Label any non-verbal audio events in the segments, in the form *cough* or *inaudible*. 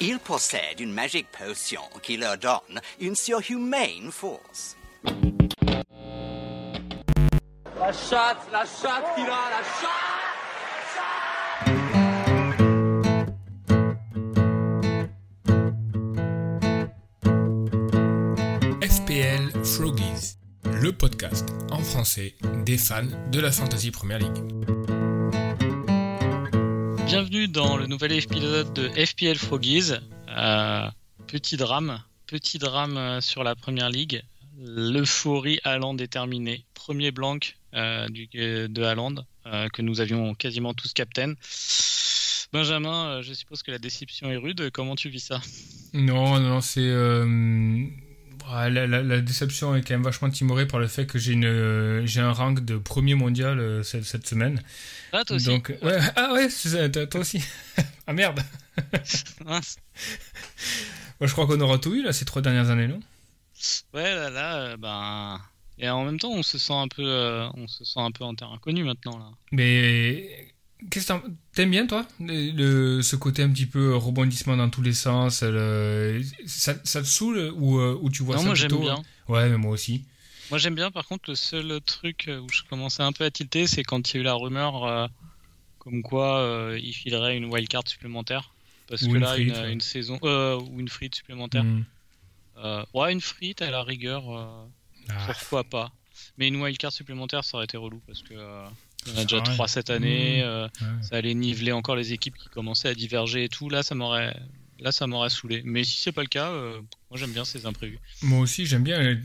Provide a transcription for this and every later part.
Ils possèdent une magique potion qui leur donne une surhumaine force. La chatte, la chatte, Kira, la chatte FPL Froggies, le podcast en français des fans de la Fantasy Premier League. Bienvenue dans le nouvel épisode de FPL Froggies. Euh, petit drame, petit drame euh, sur la Première Ligue. L'euphorie Haaland est terminée. Premier blanc euh, de Haaland que nous avions quasiment tous captain. Benjamin, je suppose que la déception est rude. Comment tu vis ça? Non, non, c'est la, déception est quand même vachement timorée par le fait que j'ai une j'ai un rank de premier mondial cette, cette, semaine. Ah toi aussi. Donc ouais. ah ouais, toi aussi. *laughs* ah merde. *laughs* Mince. Moi, je crois qu'on aura tout eu là ces trois dernières années, non? Ouais, là, là, euh, ben. Et en même temps, on se sent un peu, euh, on se sent un peu en terrain inconnu maintenant là. Mais qu'est-ce que t'aimes bien toi le, ce côté un petit peu rebondissement dans tous les sens ça, ça, te saoule ou, euh, ou tu vois non, ça moi j'aime bien. Ouais, mais moi aussi. Moi j'aime bien. Par contre, le seul truc où je commençais un peu à tilter, c'est quand il y a eu la rumeur comme quoi il filerait une wildcard supplémentaire. Parce que là, une, une, saison ou une frite supplémentaire. Mm. Euh, ouais, une frite à la rigueur, euh, Ah. pourquoi pas. Mais une wildcard supplémentaire, ça aurait été relou parce que euh, en a déjà trois cette année. euh, Ouais. Ça allait niveler encore les équipes qui commençaient à diverger et tout. Là, ça m'aurait, là, ça m'aurait saoulé. Mais si c'est pas le cas, euh, moi j'aime bien ces imprévus. Moi aussi, j'aime bien. euh,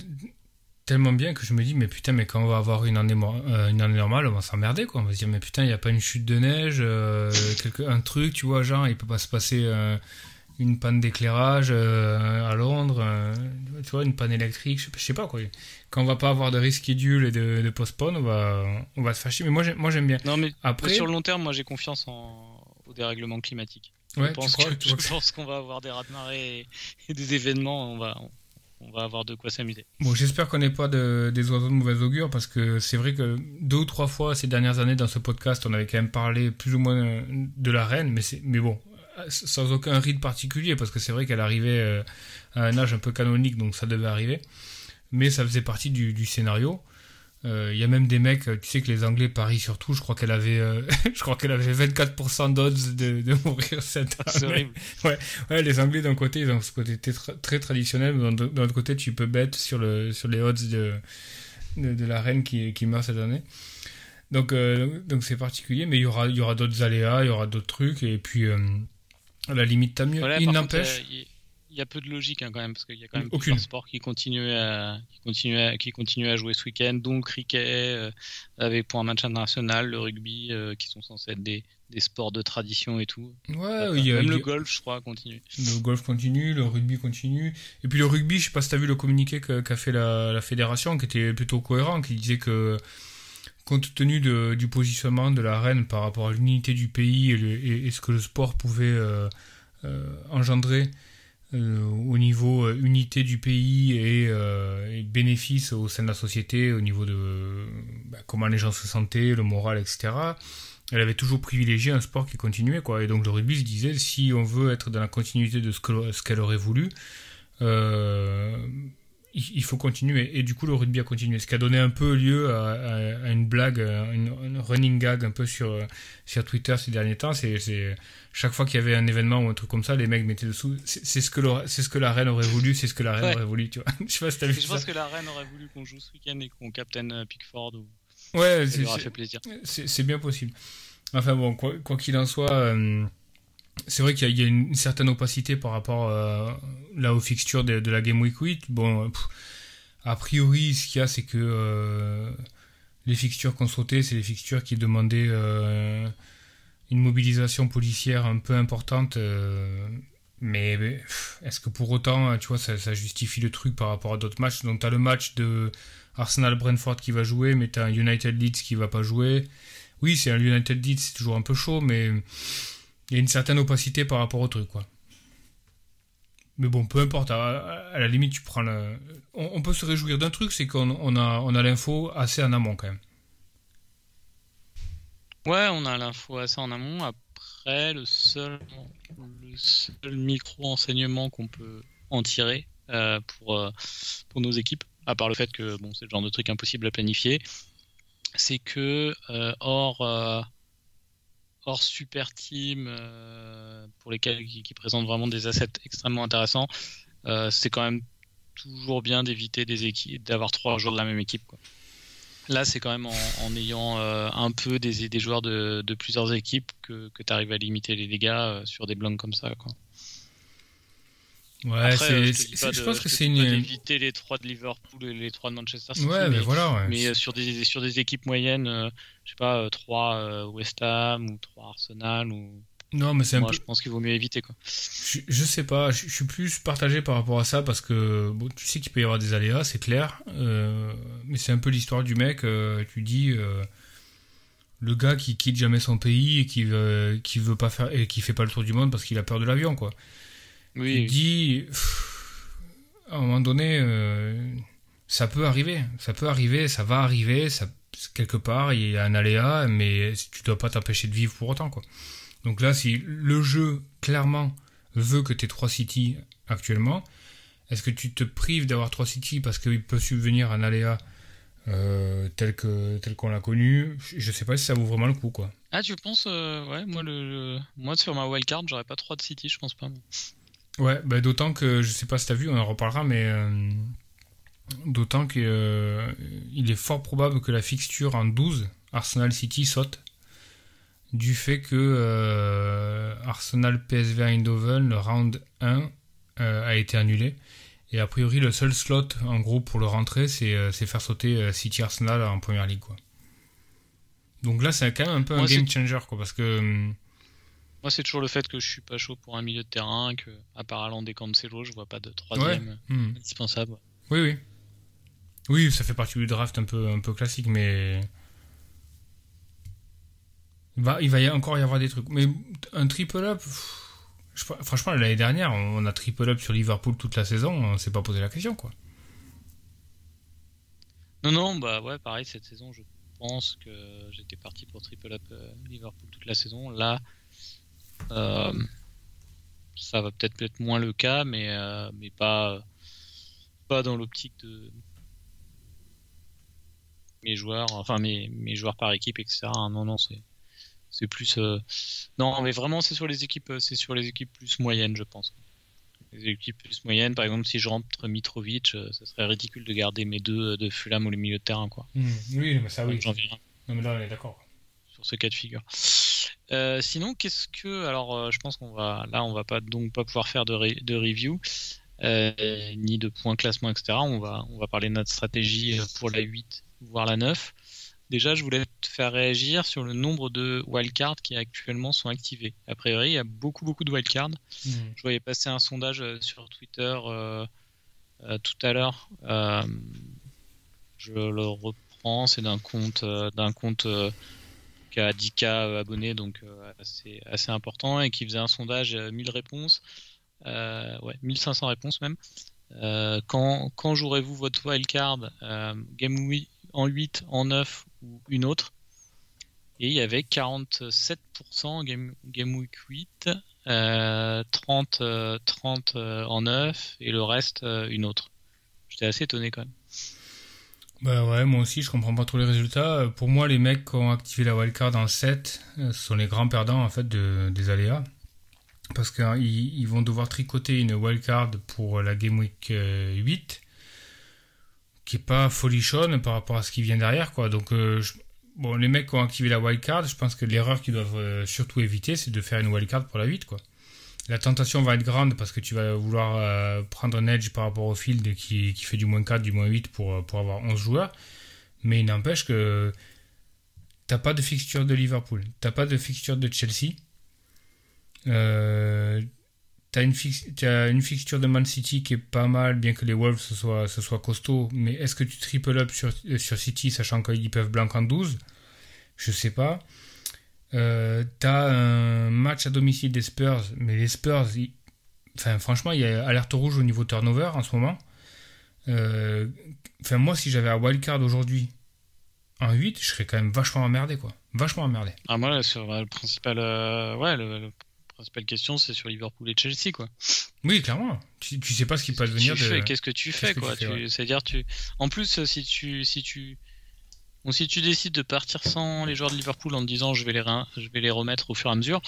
Tellement bien que je me dis, mais putain, mais quand on va avoir une année, euh, une année normale, on va s'emmerder, quoi. On va se dire, mais putain, il n'y a pas une chute de neige, euh, quelque, un truc, tu vois, genre, il peut pas se passer euh, une panne d'éclairage euh, à Londres, euh, tu vois, une panne électrique, je sais, je sais pas, quoi. Quand on va pas avoir de reschedule et de, de postpone, on va, on va se fâcher. Mais moi, j'aime- moi, j'aime bien. Non, mais Après, sur le long terme, moi j'ai confiance en, au dérèglement climatique. ouais, je pense qu'on va avoir des raz de marée et, et des événements. On va, on, va avoir de quoi s'amuser. Bon, j'espère qu'on n'est pas de- des oiseaux de mauvais augure parce que c'est vrai que deux ou trois fois ces dernières années dans ce podcast, on avait quand même parlé plus ou moins euh, de la reine, mais, c'est- mais bon, sans aucun rite particulier parce que c'est vrai qu'elle arrivait euh, à un âge un peu canonique, donc ça devait arriver. Mais ça faisait partie du, du scénario. Euh, Il y a même des mecs, tu sais que les Anglais parient surtout. Je crois qu'elle avait, euh, *laughs* je crois qu'elle avait 24% d'odds de, de mourir *laughs* cette année. Ouais, les Anglais d'un côté, ils ont ce côté très, très traditionnel, mais d'un autre côté, tu peux bet sur, le, sur les odds de, de, de la reine qui, qui meurt cette année. Donc, euh, donc c'est particulier, mais il y aura, il y aura d'autres aléas, il y aura d'autres trucs, et puis euh, à la limite, t'as mieux. Voilà, il n'empêche. euh, il y a peu de logique hein, quand même parce qu'il y a quand même Aucune. sports qui continuent à qui continuent à, qui continuent à jouer ce week-end, dont le cricket euh, avec pour un match international, le rugby euh, qui sont censés être des, des sports de tradition et tout. ouais, il y a- même le golf, je crois, continue. Le golf continue, le rugby continue. Et puis le rugby, je sais pas si t'as vu le communiqué qu'a fait la, la fédération, qui était plutôt cohérent, qui disait que compte tenu du positionnement de la reine par rapport à l'unité du pays et, ce que le sport pouvait euh, euh, engendrer euh, au niveau unité du pays et, bénéfice au sein de la société, au niveau de bah, comment les gens se sentaient, le moral, etc elle avait toujours privilégié un sport qui continuait quoi. Et donc le rugby se disait si on veut être dans la continuité de ce que- ce qu'elle aurait voulu il faut continuer et du coup le rugby a continué ce qui a donné un peu lieu à, à- à une blague à une, une running gag un peu sur sur Twitter ces derniers temps c'est c'est chaque fois qu'il y avait un événement ou un truc comme ça les mecs mettaient dessous c'est c'est ce que le- c'est ce que la reine aurait voulu c'est ce que la reine Ouais. aurait voulu tu vois *laughs* je sais pas si t'as vu Je ça pense que la reine aurait voulu qu'on joue ce week-end et qu'on captain euh, Pickford ou ouais ça c'est- lui fait plaisir. C'est c'est bien possible. Enfin bon, quoi quoi qu'il en soit, euh, c'est vrai qu'il y, a- une certaine opacité par rapport euh, là aux fixtures de, la Game Week 8. Bon, euh, a priori, ce qu'il y a, c'est que euh, les fixtures qu'on c'est les fixtures qui demandaient une mobilisation policière un peu importante. mais est-ce que pour autant, tu vois, ça, ça justifie le truc par rapport à d'autres matchs? Donc, tu as le match de Arsenal-Brentford qui va jouer, mais tu as un United Leeds qui va pas jouer. Oui, c'est un United Leeds, c'est toujours un peu chaud, mais il y a une certaine opacité par rapport au truc, quoi. Mais bon, peu importe, à, la limite, tu prends le... On, peut se réjouir d'un truc, c'est qu'on on a, on a l'info assez en amont, quand même. Ouais, on a l'info assez en amont. Après, le seul le seul micro-enseignement qu'on peut en tirer euh, pour, euh, pour nos équipes, à part le fait que bon, c'est le genre de truc impossible à planifier, c'est que euh, hors, hors super team, pour lesquels qui, présentent vraiment des assets extrêmement intéressants, c'est quand même toujours bien d'éviter des équipes, d'avoir trois joueurs de la même équipe. Quoi. Là, c'est quand même en, ayant un peu des, des joueurs de, plusieurs équipes que, que tu arrives à limiter les dégâts sur des blancs comme ça. Ouais, c'est, je, pense que c'est une. éviter les trois de Liverpool et les trois de Manchester City. Ouais, mais, voilà. Mais euh, sur des sur des équipes moyennes, euh, je sais pas, 3 euh, West Ham ou 3 Arsenal ou. Non, mais c'est Moi, un je pense qu'il vaut mieux éviter quoi. Je, je sais pas, je, suis plus partagé par rapport à ça parce que bon, tu sais qu'il peut y avoir des aléas, c'est clair. mais c'est un peu l'histoire du mec. tu dis le gars qui quitte jamais son pays et qui veut, qui veut pas faire et qui fait pas le tour du monde parce qu'il a peur de l'avion quoi. Oui. Tu dis, à un moment donné, euh, ça peut arriver, ça peut arriver, ça va arriver, ça, quelque part, il y a un aléa, mais tu dois pas t'empêcher de vivre pour autant, quoi. Donc là, si le jeu, clairement, veut que tu aies trois cities actuellement, est-ce que tu te prives d'avoir trois cities parce qu'il peut subvenir un aléa euh, tel que tel qu'on l'a connu? Je sais pas si ça vaut vraiment le coup, quoi. Ah, tu penses euh, Ouais, moi, le, moi sur ma wildcard, j'aurais pas trois de city, je pense pas. Ouais, bah, d'autant que, je sais pas si t'as vu, on en reparlera, mais euh, d'autant qu'il euh, est fort probable que la fixture en 12, Arsenal City, saute du fait que euh, Arsenal PSV Eindhoven, le round 1, a été annulé. Et a priori, le seul slot, en gros, pour le rentrer, c'est faire sauter City Arsenal en première ligue, quoi. Donc là, c'est quand même un peu un game changer, quoi, parce que moi, c'est toujours le fait que je suis pas chaud pour un milieu de terrain, que à part Alan et Cancelo, je vois pas de troisième hmm. indispensable. Oui, oui. Oui, ça fait partie du draft un peu, un peu classique, mais. Il va, il va y encore y avoir des trucs. Mais un triple up. franchement, l'année dernière, on a triple up sur Liverpool toute la saison, on s'est pas posé la question, quoi. Non, non, bah ouais, pareil, cette saison, je pense que j'étais parti pour triple up euh, Liverpool toute la saison. Là, ça va peut-être être moins le cas, mais, euh, mais pas, pas dans l'optique de mes joueurs, enfin mes, mes joueurs par équipe, etc. Non, non, c'est c'est plus euh, non mais vraiment c'est sur les équipes c'est sur les équipes plus moyennes je pense. Les équipes plus moyennes par exemple si je rentre Mitrovic ça serait ridicule de garder mes deux de Fulham ou les milieux de terrain quoi. Mmh. oui mais ça oui. non mais là on est d'accord. Sur ce cas de figure euh, sinon, qu'est-ce que alors euh, je pense qu'on va là on va pas donc pas pouvoir faire de, de review euh, ni de points classement etc. On va on va parler de notre stratégie pour la 8 voire la 9. Déjà, je voulais te faire réagir sur le nombre de wildcards qui actuellement sont activés. A priori, il y a beaucoup beaucoup de wildcards. Hmm. Je voyais passer un sondage sur Twitter tout à l'heure. je le reprends, c'est d'un compte d'un compte a 10K euh, abonnés, donc euh, assez, assez important, et qui faisait un sondage, 1000 réponses, euh, ouais, 1500 réponses même. quand quand jouerez-vous votre wildcard Game Week en 8, en 9 ou une autre? Et il y avait 47% Game, Game Week 8, 30, 30 en 9 et le reste une autre. J'étais assez étonné quand même. Bah ouais, moi aussi, je comprends pas trop les résultats. Euh, pour moi, les mecs qui ont activé la wildcard en 7 euh, sont les grands perdants en fait de, des aléas. Parce qu'ils hein, vont devoir tricoter une wildcard pour la Game Week 8 euh, qui est pas folichonne par rapport à ce qui vient derrière. quoi. Donc, bon, les mecs qui ont activé la wildcard, je pense que l'erreur qu'ils doivent surtout éviter, c'est de faire une wildcard pour la 8. quoi la tentation va être grande parce que tu vas vouloir euh, prendre un edge par rapport au field qui, fait du moins 4, du moins 8 pour, euh, pour avoir 11 joueurs. Mais il n'empêche que t'as pas de fixture de Liverpool, t'as pas de fixture de Chelsea. Euh, t'as une, une fixture de Man City qui est pas mal, bien que les Wolves ce soit, costaud. Mais est-ce que tu triple up sur, sur City, sachant qu'ils peuvent blanc en 12 Je sais pas. Euh, t'as un match à domicile des Spurs, mais les Spurs, enfin, franchement, il y a alerte rouge au niveau turnover en ce moment. Euh, enfin, moi, si j'avais un wildcard aujourd'hui en 8, je serais quand même vachement emmerdé, quoi. Vachement emmerdé. Ah, moi, sur le principal, euh, ouais, le, principale question, c'est sur Liverpool et Chelsea, quoi. Oui, clairement. Tu, tu sais pas ce qui peut devenir de. Qu'est-ce que tu fais, que quoi? tu fais, ouais. C'est-à-dire, tu. En plus, si tu, si tu, bon, si tu décides de partir sans les joueurs de Liverpool en te disant, je vais les, re- je vais les remettre au fur et à mesure.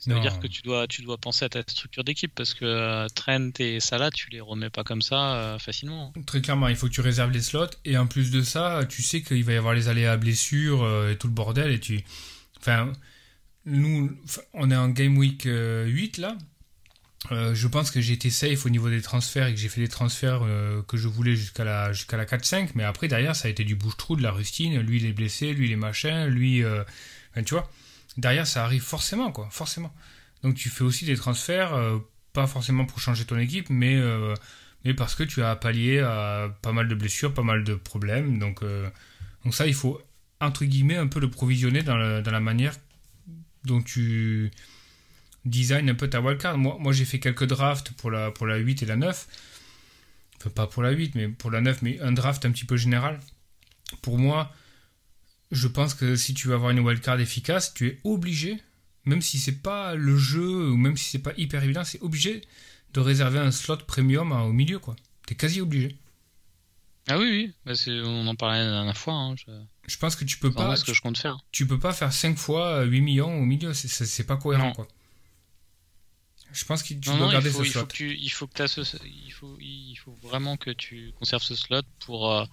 Ça veut dire que tu dois, tu dois penser à ta structure d'équipe parce que euh, Trent et Salah, tu les remets pas comme ça euh, facilement. Très clairement, il faut que tu réserves les slots. Et en plus de ça, tu sais qu'il va y avoir les aléas blessures euh, et tout le bordel. Et tu. Enfin, nous, on est en Game Week euh, 8 là. Euh, je pense que j'ai été safe au niveau des transferts et que j'ai fait les transferts euh, que je voulais jusqu'à la, la 4-5. Mais après, derrière, ça a été du bouche-trou, de la rustine. Lui, il est blessé, lui, il est machin, lui. enfin, tu vois, derrière, ça arrive forcément, quoi. Forcément. Donc, tu fais aussi des transferts, pas forcément pour changer ton équipe, mais. parce que tu as pallié à pas mal de blessures, pas mal de problèmes. Donc, ça, il faut, entre guillemets, un peu le provisionner dans la manière dont tu design un peu ta wildcard. Moi, moi j'ai fait quelques drafts pour la, pour la 8 et la 9. Enfin, pas pour la 8, mais pour la 9, mais un draft un petit peu général. Pour moi, je pense que si tu veux avoir une wildcard efficace, tu es obligé, même si c'est pas le jeu, ou même si c'est pas hyper évident, c'est obligé de réserver un slot premium au milieu, quoi. T'es quasi obligé. Ah oui, oui, bah, on en parlait la dernière fois. Hein, je... Je pense que tu peux pas, ce que je compte faire. tu peux pas faire 5 fois 8 millions au milieu, c'est- pas cohérent, Non. quoi. Je pense que tu Non, dois non, garder il faut, ce il faut que tu, il faut que t'as ce, il faut, il faut vraiment que tu conserves ce slot pour, euh,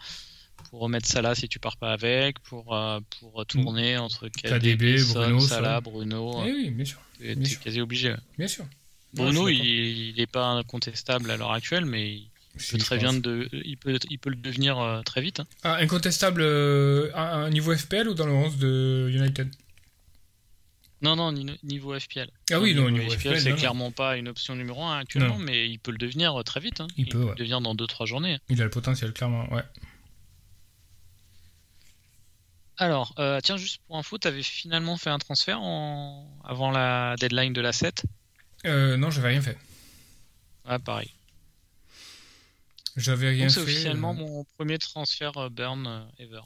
pour remettre Salah si tu pars pas avec, pour, euh, pour tourner entre KDB, Son, Bruno, Salah, ça. Bruno. Eh oui, bien sûr, t'es sûr. quasi obligé. ouais. bien sûr. Bruno, Ouais, il, suis il est pas incontestable à l'heure actuelle, mais il Si, peut très bien de, il peut, il peut le devenir euh, très vite. hein. Ah, incontestable euh, à un niveau FPL ou dans le 11 de United? Non, non, ni- niveau FPL. Ah oui, non, niveau FPL, FPL, c'est clairement pas une option numéro 1 actuellement, Non. mais il peut le devenir euh, très vite. hein. Il peut, ouais. le devenir dans 2-3 journées. Il a le potentiel, clairement, ouais. Alors, euh, tiens, juste pour info, t'avais finalement fait un transfert en... avant la deadline de la 7 Euh, non, j'avais rien fait. Ah, pareil. J'avais rien Donc, c'est fait. officiellement euh. mon premier transfert burn ever.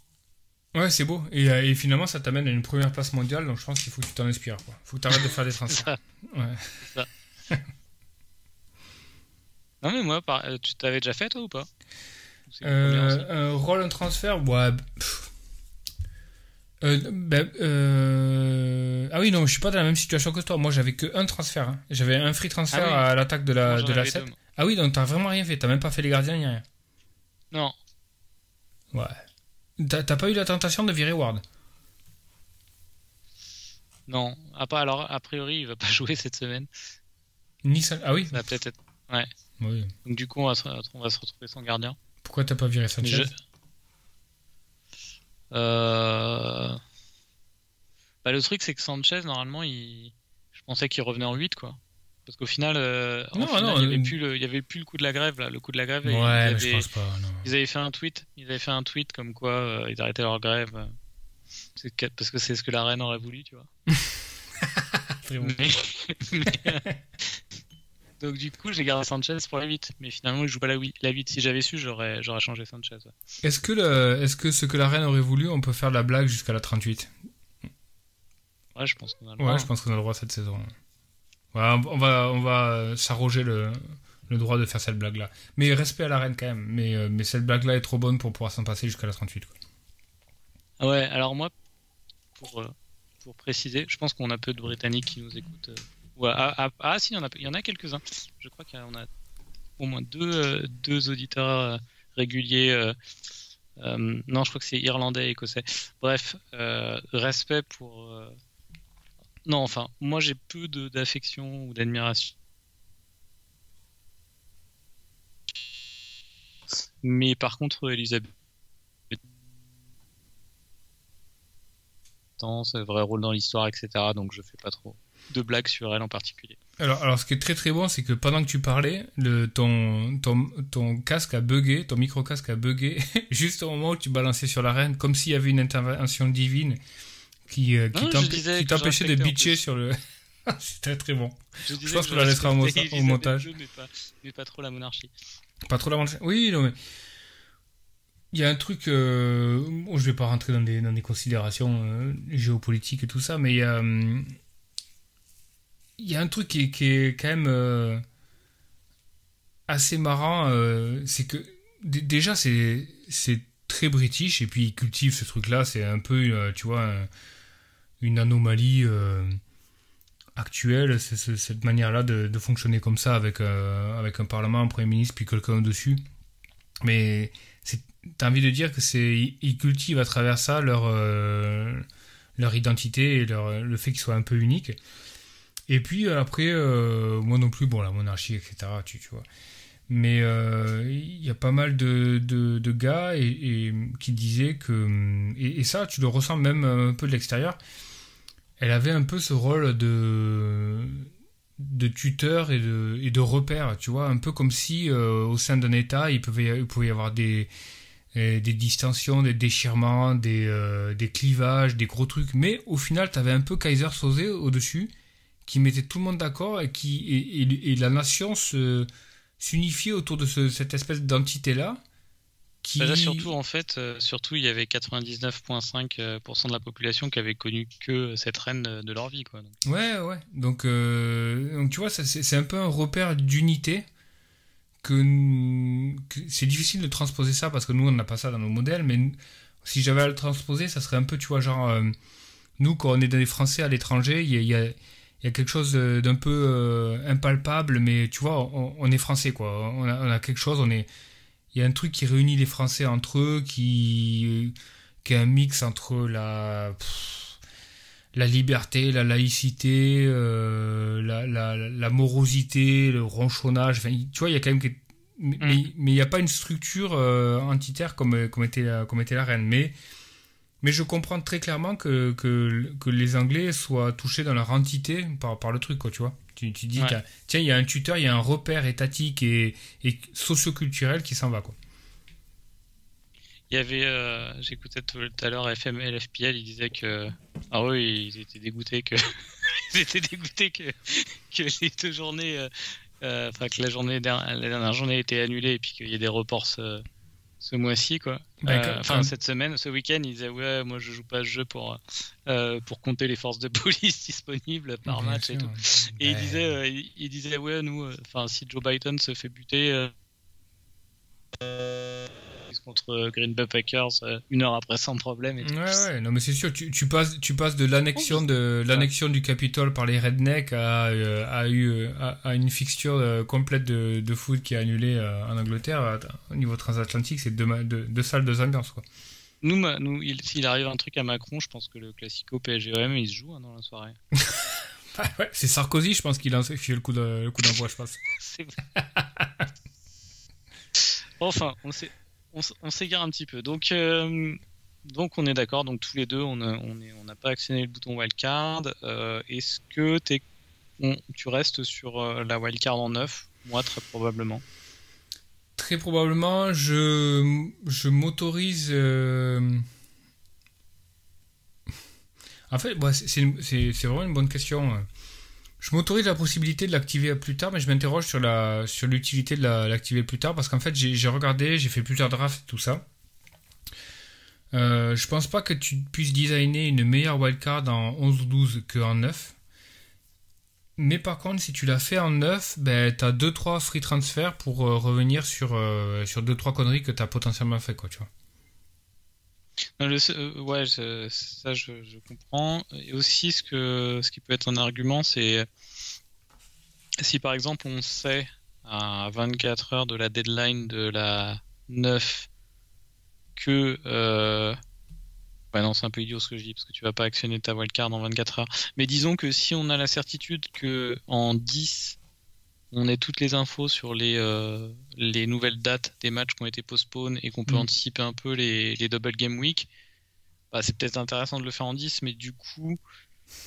Ouais, c'est beau. Et, euh, et finalement, ça t'amène à une première place mondiale, donc je pense qu'il faut que tu t'en inspires. Quoi. faut que tu arrêtes de faire des *laughs* transferts. Ça. Ouais. *laughs* Non, mais moi, par- euh, tu t'avais déjà fait toi ou pas? Euh, un rôle, un transfert, ouais. Euh, ben, euh, Ah oui, non, je suis pas dans la même situation que toi. Moi, j'avais que un transfert. hein. J'avais un free transfert Ah oui. à l'attaque de la, Moi, de la avais 7. deux, moi. Ah oui, donc t'as vraiment rien fait. T'as même pas fait les gardiens ni rien. Non, Ouais. T'as pas eu la tentation de virer Ward? Non. Ah, pas, alors, a priori, il va pas *laughs* jouer cette semaine. Ni ça. Ah oui? Ça va peut-être être... Oui. Donc, du coup, on va se, on va se retrouver sans gardien. Pourquoi t'as pas viré Sanchez? Je- Euh... Bah, le truc, c'est que Sanchez, normalement, il... je pensais qu'il revenait en 8, quoi. Parce qu'au final, euh, en Non, final, non, il n'y avait, euh, avait plus le coup de la grève, là. Le coup de la grève, Ouais, ils, avaient... je pense pas. Ils avaient fait un tweet. Ils avaient fait un tweet comme quoi euh, ils arrêtaient leur grève. Parce que c'est ce que la reine aurait voulu, tu vois. *laughs* Très bon. Mais- mais- *laughs* Donc du coup, j'ai gardé Sanchez pour la 8. Mais finalement, il joue pas la 8. La 8. Si j'avais su, j'aurais j'aurais changé Sanchez. ouais. Est-ce que, le... Est-ce que ce que la reine aurait voulu, on peut faire la blague jusqu'à la 38 Ouais, je pense qu'on a le Ouais, droit, je hein. pense qu'on a le droit cette saison. On va, euh, s'arroger le, droit de faire cette blague-là. Mais respect à la reine quand même. Mais, euh, cette blague-là est trop bonne pour pouvoir s'en passer jusqu'à la 38. Quoi. Ah Ouais, alors moi, pour, euh, pour préciser, je pense qu'on a peu de Britanniques qui nous écoutent. ah, si, il y en a, a quelques-uns. Je crois en a au moins deux, deux auditeurs réguliers. non, je crois que c'est irlandais et écossais. Bref, respect pour. Euh, Non, enfin, moi j'ai peu d'affection ou d'admiration. Mais par contre, Elisabeth. c'est vrai rôle dans l'histoire, etc. Donc je fais pas trop de blagues sur elle en particulier. Alors, alors, ce qui est très très bon, c'est que pendant que tu parlais, ton, ton, ton casque a bugué, ton micro-casque a bugué, *laughs* juste au moment où tu balançais sur la reine, comme s'il y avait une intervention divine qui, euh, qui Non, je je t'empêchait de bitcher sur le. *laughs* c'est très très bon. Je, disais pense que qu'on la laissera au au montage. II, mais, pas, mais pas trop la monarchie. Pas trop la Oui, non, mais. Il y a un truc. Euh... bon, je vais pas rentrer dans des, dans des considérations euh, géopolitiques et tout ça, mais il y a. hum, il y a un truc qui est, qui est quand même euh, assez marrant, c'est que déjà c'est c'est très british et puis ils cultivent ce truc-là, c'est un peu, euh, tu vois, un- une anomalie euh, actuelle, cette manière-là de, fonctionner comme ça avec euh, avec un parlement, un premier ministre puis quelqu'un au-dessus. Mais t'as envie de dire que c'est ils- cultivent à travers ça leur euh, leur identité et leur, le fait qu'ils soient un peu uniques. Et puis après, moi non plus, bon, la monarchie, etc., tu, tu vois. Mais il y a pas mal de, de, gars et qui disaient que. Et, et ça, tu le ressens même un peu de l'extérieur. Elle avait un peu ce rôle de de tuteur et de, repère, tu vois, un peu comme si euh, au sein d'un État, il pouvait, il y avoir des, euh, des distensions, des déchirements, des, euh, des clivages, des gros trucs. Mais au final, tu avais un peu Kaiser Soze au-dessus, qui mettait tout le monde d'accord et, qui, et, la nation s'unifiait autour de ce- cette espèce d'entité-là. Qui... Bah là, surtout, en fait, euh, surtout, il y avait 99,5% de la population qui avait connu que cette reine de, leur vie, quoi. Donc, Ouais, ouais. Donc, euh, donc tu vois, c'est un peu un repère d'unité que, que c'est difficile de transposer ça parce que nous, on n'a pas ça dans nos modèles, mais si j'avais à le transposer, ça serait un peu, tu vois, genre, euh, nous, quand on est des Français à l'étranger, il y a, il y, a, il y a quelque chose d'un peu euh, impalpable, mais tu vois, on, on est Français, quoi. On a, on a quelque chose, on est. Il y a un truc qui réunit les Français entre eux, qui, qui est un mix entre la. pff, la liberté, la laïcité, euh, la, la, la morosité, le ronchonnage. Enfin, tu vois, il y a quand même. Mais Mm. mais- mais il n'y a pas une structure euh, entitaire comme, comme, était la, comme était la reine. Mais, mais je comprends très clairement que, que, que les Anglais soient touchés dans leur entité par, par le truc, quoi, tu vois. Tu, tu dis, Ouais. tiens, il y a un tuteur, il y a un repère étatique et, et socioculturel qui s'en va, quoi. Il y avait, euh, j'écoutais tout à l'heure FM LFPL, il disait que, ah oui, ils étaient dégoûtés que, *laughs* ils étaient dégoûtés que, que les deux journées, euh, euh, enfin que la journée, der- la dernière journée a été annulée et puis qu'il y ait des reports ce mois-ci, quoi. Bah, Euh, Enfin, cette semaine, ce week-end, il disait ouais, moi je joue pas ce jeu pour, euh, pour compter les forces de *laughs* police disponibles par match et tout. Et il Ben, disait, euh, il, il disait ouais, nous, enfin si Joe Biden se fait buter. Euh, contre Green Bay Packers euh, une heure après sans problème. Et tout. Ouais, ouais, non, mais c'est sûr, tu, tu passes, tu passes de l'annexion de l'annexion du Capitole par les rednecks à, euh, à, eu- à, à une fixture euh, complète de, de foot qui est annulée euh, en Angleterre. Au niveau transatlantique, c'est deux, ma- deux, deux salles, deux ambiances, quoi. Nous, s'il arrive un truc à Macron, je pense que le classico PSG-OM, il se joue hein, dans la soirée. *laughs* Ah ouais, c'est Sarkozy, je pense, qui qui fait le coup d'envoi, je pense. *laughs* C'est. *laughs* enfin, on s'égare un petit peu. Donc, euh, donc on est d'accord. Donc tous les deux, on n'a pas actionné le bouton wildcard. Euh, Est-ce que tu restes sur euh, la wildcard en neuf? Moi, très probablement. Très probablement, je, m'autorise. En fait, c'est- vraiment une bonne question. Je m'autorise la possibilité de l'activer plus tard, mais je m'interroge sur la sur l'utilité de la- l'activer plus tard parce qu'en fait, j'ai regardé, j'ai fait plusieurs drafts et tout ça. Euh, je pense pas que tu puisses designer une meilleure wildcard en 11 ou 12 qu'en 9. Mais par contre, si tu l'as fait en 9, ben, tu as 2-3 free transfert pour euh, revenir sur, euh, sur 2-3 conneries que tu as potentiellement fait. Quoi, tu vois. Euh, ouais, ça je, je comprends. Et aussi, ce, que, ce qui peut être un argument, c'est si par exemple on sait à 24 heures de la deadline de la 9 que. Euh... Ouais, non, c'est un peu idiot ce que je dis parce que tu vas pas actionner ta wildcard en 24 heures. Mais disons que si on a la certitude que en 10 on ait toutes les infos sur les, euh, les nouvelles dates des matchs qui ont été postponed et qu'on peut Mm. anticiper un peu les, les double game week, bah, c'est peut-être intéressant de le faire en 10, mais du coup,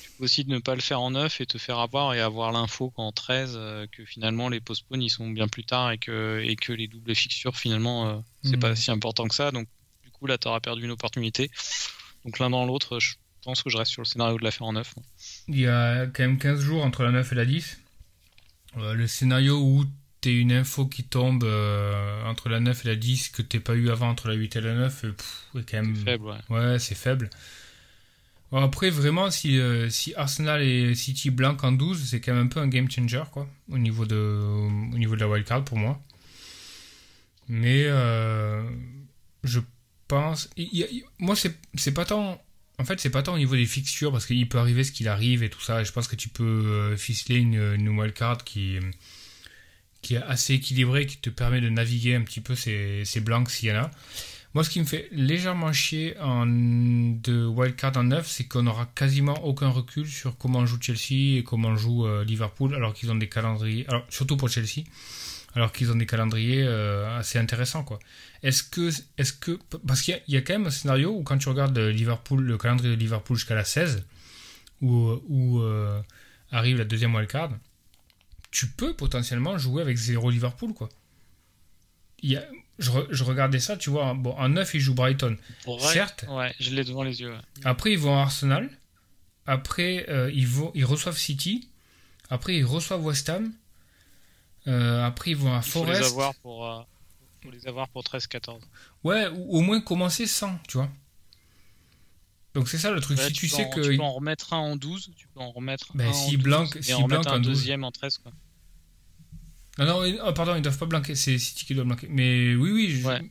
tu peux aussi ne pas le faire en 9 et te faire avoir et avoir l'info qu'en 13, euh, que finalement les postpones ils sont bien plus tard et que, et que les doubles fixtures finalement euh, c'est Mm. pas si important que ça. Donc du coup là tu auras perdu une opportunité. Donc l'un dans l'autre, je pense que je reste sur le scénario de la faire en 9. moi. Il y a quand même 15 jours entre la 9 et la 10. Euh, le scénario où tu une info qui tombe euh, entre la 9 et la 10 que t'es pas eu avant entre la 8 et la 9, euh, pff, est quand même. Faible, ouais. Ouais, c'est faible. Après, vraiment, si, euh, si Arsenal et City blanc en 12, c'est quand même un peu un game changer, quoi, au niveau de, au niveau de la wildcard pour moi. Mais euh, je pense. y a- il- moi, c'est c'est pas tant. En fait, c'est pas tant au niveau des fixtures, parce qu'il peut arriver ce qu'il arrive et tout ça. Je pense que tu peux euh, ficeler une, wildcard qui, qui est assez équilibrée, qui te permet de naviguer un petit peu ces, ces blancs s'il y en a. Moi, ce qui me fait légèrement chier en, de wildcard en 9, c'est qu'on n'aura quasiment aucun recul sur comment joue Chelsea et comment joue euh, Liverpool, alors qu'ils ont des calendriers, alors surtout pour Chelsea, alors qu'ils ont des calendriers euh, assez intéressants, quoi. Est-ce que, est-ce que, parce qu'il y, a- il y a quand même un scénario où quand tu regardes Liverpool, le calendrier de Liverpool jusqu'à la 16, où, où euh, arrive la deuxième wildcard, tu peux potentiellement jouer avec zéro Liverpool, quoi. Il y a, je, re- je regardais ça, tu vois, bon, en 9, ils jouent Brighton. Certes. Ouais, je l'ai devant les yeux. ouais. Après, ils vont à Arsenal. Après, euh, ils, vont, ils reçoivent City. Après, ils reçoivent West Ham. Euh, après, ils vont à Il faut les Forest. avoir pour, euh, les avoir pour 13-14. Ouais, ou au moins commencer sans, tu vois. Donc c'est ça le truc. Si tu, sais en- que. tu peux en remettre un en 12, tu peux en remettre Ben, un en si 12 Blanc- et si en remettre Blanc un en 12. deuxième en 13 quoi. Non, non, oh, pardon, ils doivent pas blanquer. C'est City qui doit blanquer. Mais oui, oui, je, Ouais.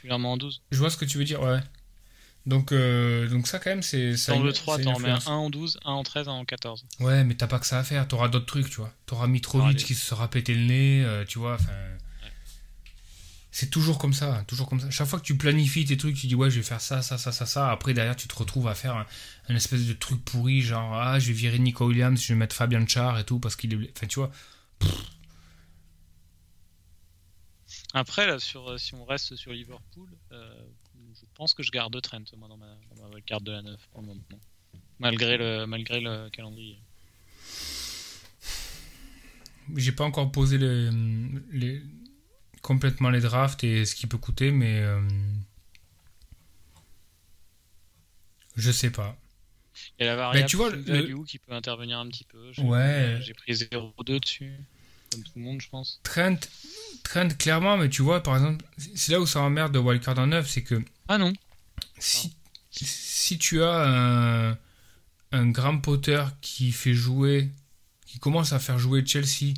Tu les remets en 12. je vois ce que tu veux dire. Ouais. Donc, euh, donc ça, quand même, c'est. Dans le 3, ça a une t'en remets un en 12, un en 13, un en 14. Ouais, mais t'as pas que ça à faire. T'auras d'autres trucs, tu vois. T'auras Mitrovic Allez. qui se sera pété le nez, euh, tu vois. Enfin. C'est toujours comme ça, toujours comme ça. Chaque fois que tu planifies tes trucs, tu dis ouais, je vais faire ça, ça, ça, ça, ça. Après, derrière, tu te retrouves à faire un, un espèce de truc pourri, genre ah, je vais virer Nico Williams, je vais mettre Fabian Char et tout parce qu'il est. Enfin, tu vois. Après, là, sur, euh, si on reste sur Liverpool, euh, je pense que je garde Trent, moi, dans ma, dans ma carte de la 9 pour le moment. Malgré le, malgré le calendrier. J'ai pas encore posé les, les- complètement les drafts et ce qui peut coûter, mais euh, je sais pas. Il y a la variable tu vois, le- qui peut intervenir un petit peu. J'ai Ouais. j'ai pris 0,2 dessus, comme tout le monde, je pense. Trent, Trent clairement, mais tu vois, par exemple, c'est là où ça m'emmerde de Wildcard en 9, c'est que Ah non, si, si tu as un, un grand Potter qui fait jouer, qui commence à faire jouer Chelsea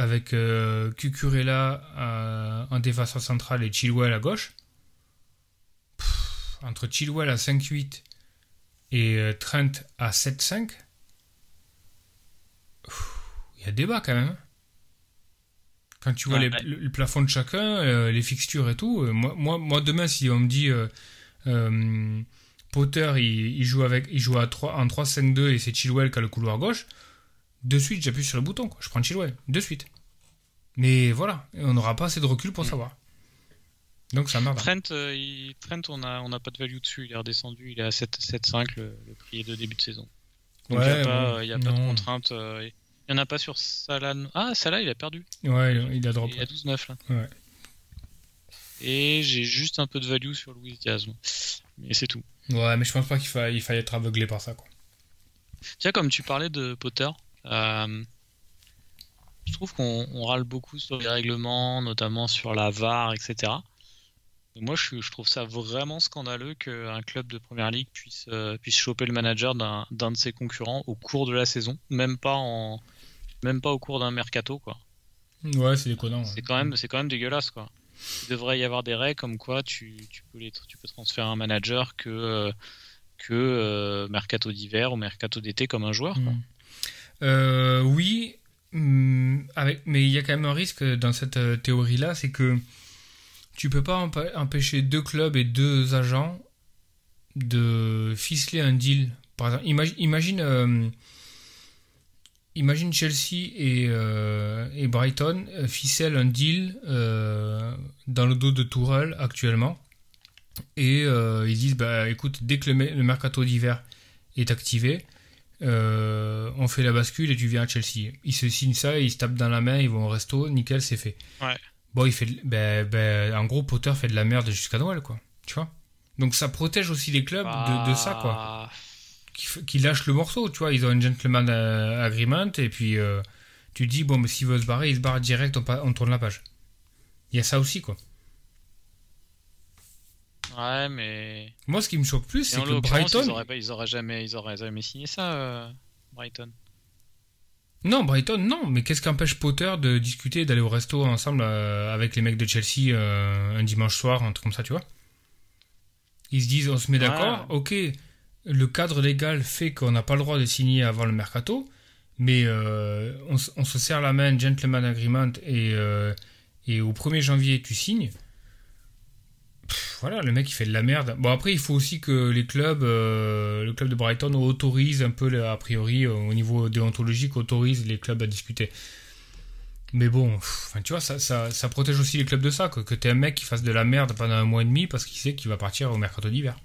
avec euh, Cucurella euh, en défenseur central et Chilwell à gauche, pff, entre Chilwell à 5-8 et euh, Trent à 7-5, pff, il y a débat quand même. hein. Quand tu vois Ouais. les- le, le plafond de chacun, euh, les fixtures et tout, euh, moi, moi, moi demain si on me dit euh, euh, Potter il, il joue avec il joue à 3, en 3-5-2 et c'est Chilwell qui a le couloir gauche, de suite j'appuie sur le bouton, quoi. je prends Chilwell, de suite. Mais voilà, on n'aura pas assez de recul pour savoir. Donc ça merde. Trent, euh, il- Trent on n'a on a pas de value dessus, il est redescendu, il est à 7 7,5 le, le prix de début de saison. Donc il n'y a, pas, euh, y a de contrainte. euh, il n'y en a pas sur Salah. Ah, Salah, il a perdu. Ouais, il a drop. Il est à 12,9 là. Ouais. Et j'ai juste un peu de value sur Louis Diaz. Mais c'est tout. Ouais, mais je pense pas qu'il faille, il faille être aveuglé par ça. Quoi. Tiens, comme tu parlais de Potter, je trouve qu'on on râle beaucoup sur les règlements, notamment sur la VAR, etc. Et moi, je, trouve ça vraiment scandaleux qu'un club de première ligue puisse, euh, puisse choper le manager d'un de ses concurrents au cours de la saison, même pas, en, même pas au cours d'un mercato. quoi. Ouais, c'est déconnant. ouais. C'est quand, même- quand même dégueulasse. Quoi. Il devrait y avoir des règles comme quoi tu, tu, peux, les, tu peux transférer un manager que, euh, que euh, mercato d'hiver ou mercato d'été comme un joueur. quoi. Euh, oui, mm, mais il y a quand même un risque dans cette euh, théorie-là, c'est que tu peux pas empêcher deux clubs et deux agents de ficeler un deal. Par exemple, imagine, euh, imagine Chelsea et, Brighton ficellent un deal dans le dos de Tourelle actuellement. Et ils disent, bah écoute, dès que le mercato d'hiver est activé, euh, on fait la bascule et tu viens à Chelsea. Ils se signent ça, ils se tapent dans la main, ils vont au resto, nickel, c'est fait. Ouais. Bon, il fait, ben, ben, en gros, Potter fait de la merde jusqu'à Noël, quoi. Tu vois? Donc ça protège aussi les clubs de, de ça, quoi. Ah, Qui, lâchent le morceau, tu vois. Ils ont un gentleman euh, agreement et puis euh, tu dis, bon, mais s'il veut se barrer, il se barre direct, on, on tourne la page. Il y a ça aussi, quoi. Ouais, mais. Moi, ce qui me choque plus, c'est que Brighton. Ils auraient, pas- ils auraient jamais, ils auraient jamais signé ça, euh, Brighton. Non, Brighton, non. Mais qu'est-ce qui empêche Potter de discuter, d'aller au resto ensemble euh, avec les mecs de Chelsea euh, un dimanche soir, un truc comme ça, tu vois? Ils se disent, on se met Ouais. d'accord, ok, le cadre légal fait qu'on n'a pas le droit de signer avant le mercato, mais on, on se serre la main, gentleman agreement, et, et au 1er janvier, tu signes. Voilà, le mec il fait de la merde. Bon après il faut aussi que les clubs, euh, le club de Brighton autorise un peu, a priori euh, au niveau déontologique, autorise les clubs à discuter. Mais bon, pff, tu vois, ça, ça, protège aussi les clubs de ça, que, que t'es un mec qui fasse de la merde pendant un mois et demi parce qu'il sait qu'il va partir au mercato d'hiver.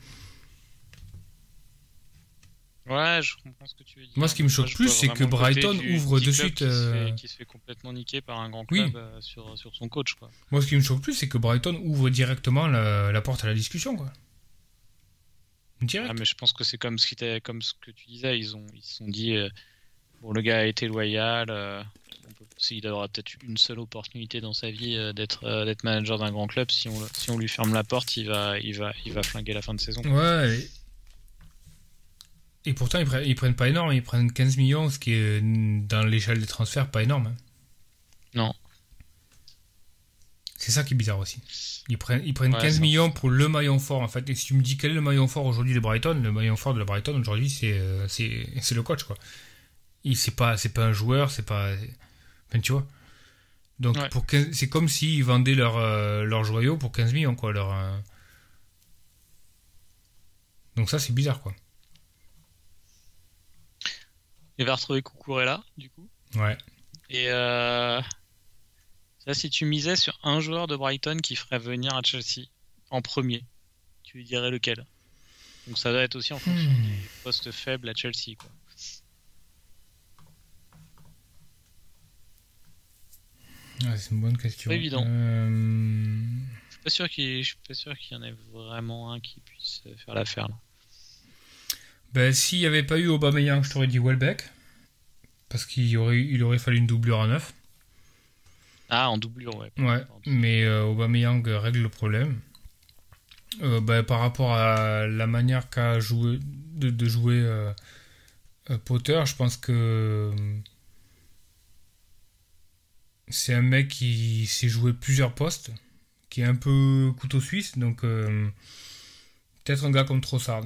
Ouais, je comprends ce que tu veux dire. Moi, ce qui me choque plus, c'est que Brighton du ouvre de suite, Qui, se euh, fait, qui se fait complètement niquer par un grand Oui. club euh, sur, sur son coach, quoi. Moi ce qui me choque plus, c'est que Brighton ouvre directement la, la porte à la discussion, quoi. Direct. Ah, mais je pense que c'est comme ce, comme ce que tu disais. Ils ont, ils se sont dit, euh, bon, le gars a été loyal. euh, on peut- s'il aura peut-être une seule opportunité dans sa vie d'être d'être manager d'un grand club, si on, si on lui ferme la porte, il va, il va, il va flinguer la fin de saison. Ouais. Et, et pourtant, ils prennent, ils prennent pas énorme, ils prennent 15 millions, ce qui est dans l'échelle des transferts pas énorme. hein. Non. C'est ça qui est bizarre aussi. Ils prennent, ils prennent Ouais, 15 ça- millions pour le maillon fort en fait. Et si tu me dis quel est le maillon fort aujourd'hui de Brighton, le maillon fort de la Brighton aujourd'hui c'est euh, c'est c'est le coach quoi. Il c'est pas c'est pas un joueur, c'est pas enfin tu vois. Donc Ouais. pour 15 c'est comme s'ils vendaient leur euh, leur joyau pour 15 millions quoi leur euh. Donc ça c'est bizarre quoi. Il va retrouver Cucurella, du coup. Ouais. Et euh, ça, si tu misais sur un joueur de Brighton qui ferait venir à Chelsea en premier, tu lui dirais lequel? Donc ça doit être aussi en fonction Hmm. des postes faibles à Chelsea. Quoi. Ouais, c'est une bonne question. Pas évident. Euh, Je suis pas sûr qu'il, y en ait vraiment un qui puisse faire l'affaire. Là. Ben, s'il n'y avait pas eu Aubameyang, je t'aurais dit Welbeck. Parce qu'il aurait, il aurait fallu une doublure à neuf. Ah, en doublure, ouais. Ouais, mais euh, Aubameyang règle le problème. Euh, ben, par rapport à la manière qu'a joué, de, de jouer euh, euh, Potter, je pense que c'est un mec qui sait jouer plusieurs postes, qui est un peu couteau suisse, donc peut-être un gars comme Trossard.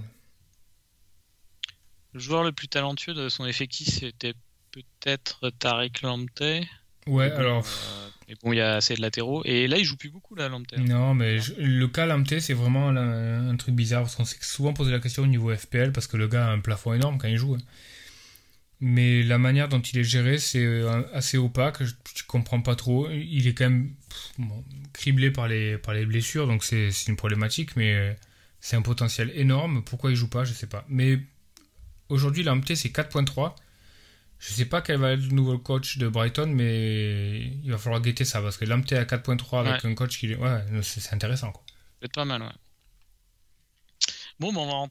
Le joueur le plus talentueux de son effectif, c'était peut-être Tarek Lamptey. Ouais, bon, alors. euh, mais bon, il y a assez de latéraux. Et là, il joue plus beaucoup, là, Lamptey. Non, mais je- le cas Lamptey, c'est vraiment un, un truc bizarre parce qu'on s'est souvent posé la question au niveau FPL parce que le gars a un plafond énorme quand il joue. hein. Mais la manière dont il est géré, c'est euh, assez opaque. Je, je comprends pas trop. Il est quand même pff, bon, criblé par les, par les blessures, donc c'est c'est une problématique, mais euh, c'est un potentiel énorme. Pourquoi il joue pas, je sais pas. Mais aujourd'hui, Lamptey, c'est 4.3. Je sais pas quel va être le nouveau coach de Brighton, mais il va falloir guetter ça parce que Lamptey à 4.3 avec un coach qui est. Ouais, c'est c'est intéressant quoi. Peut-être pas mal, ouais. Bon, ben, on va en...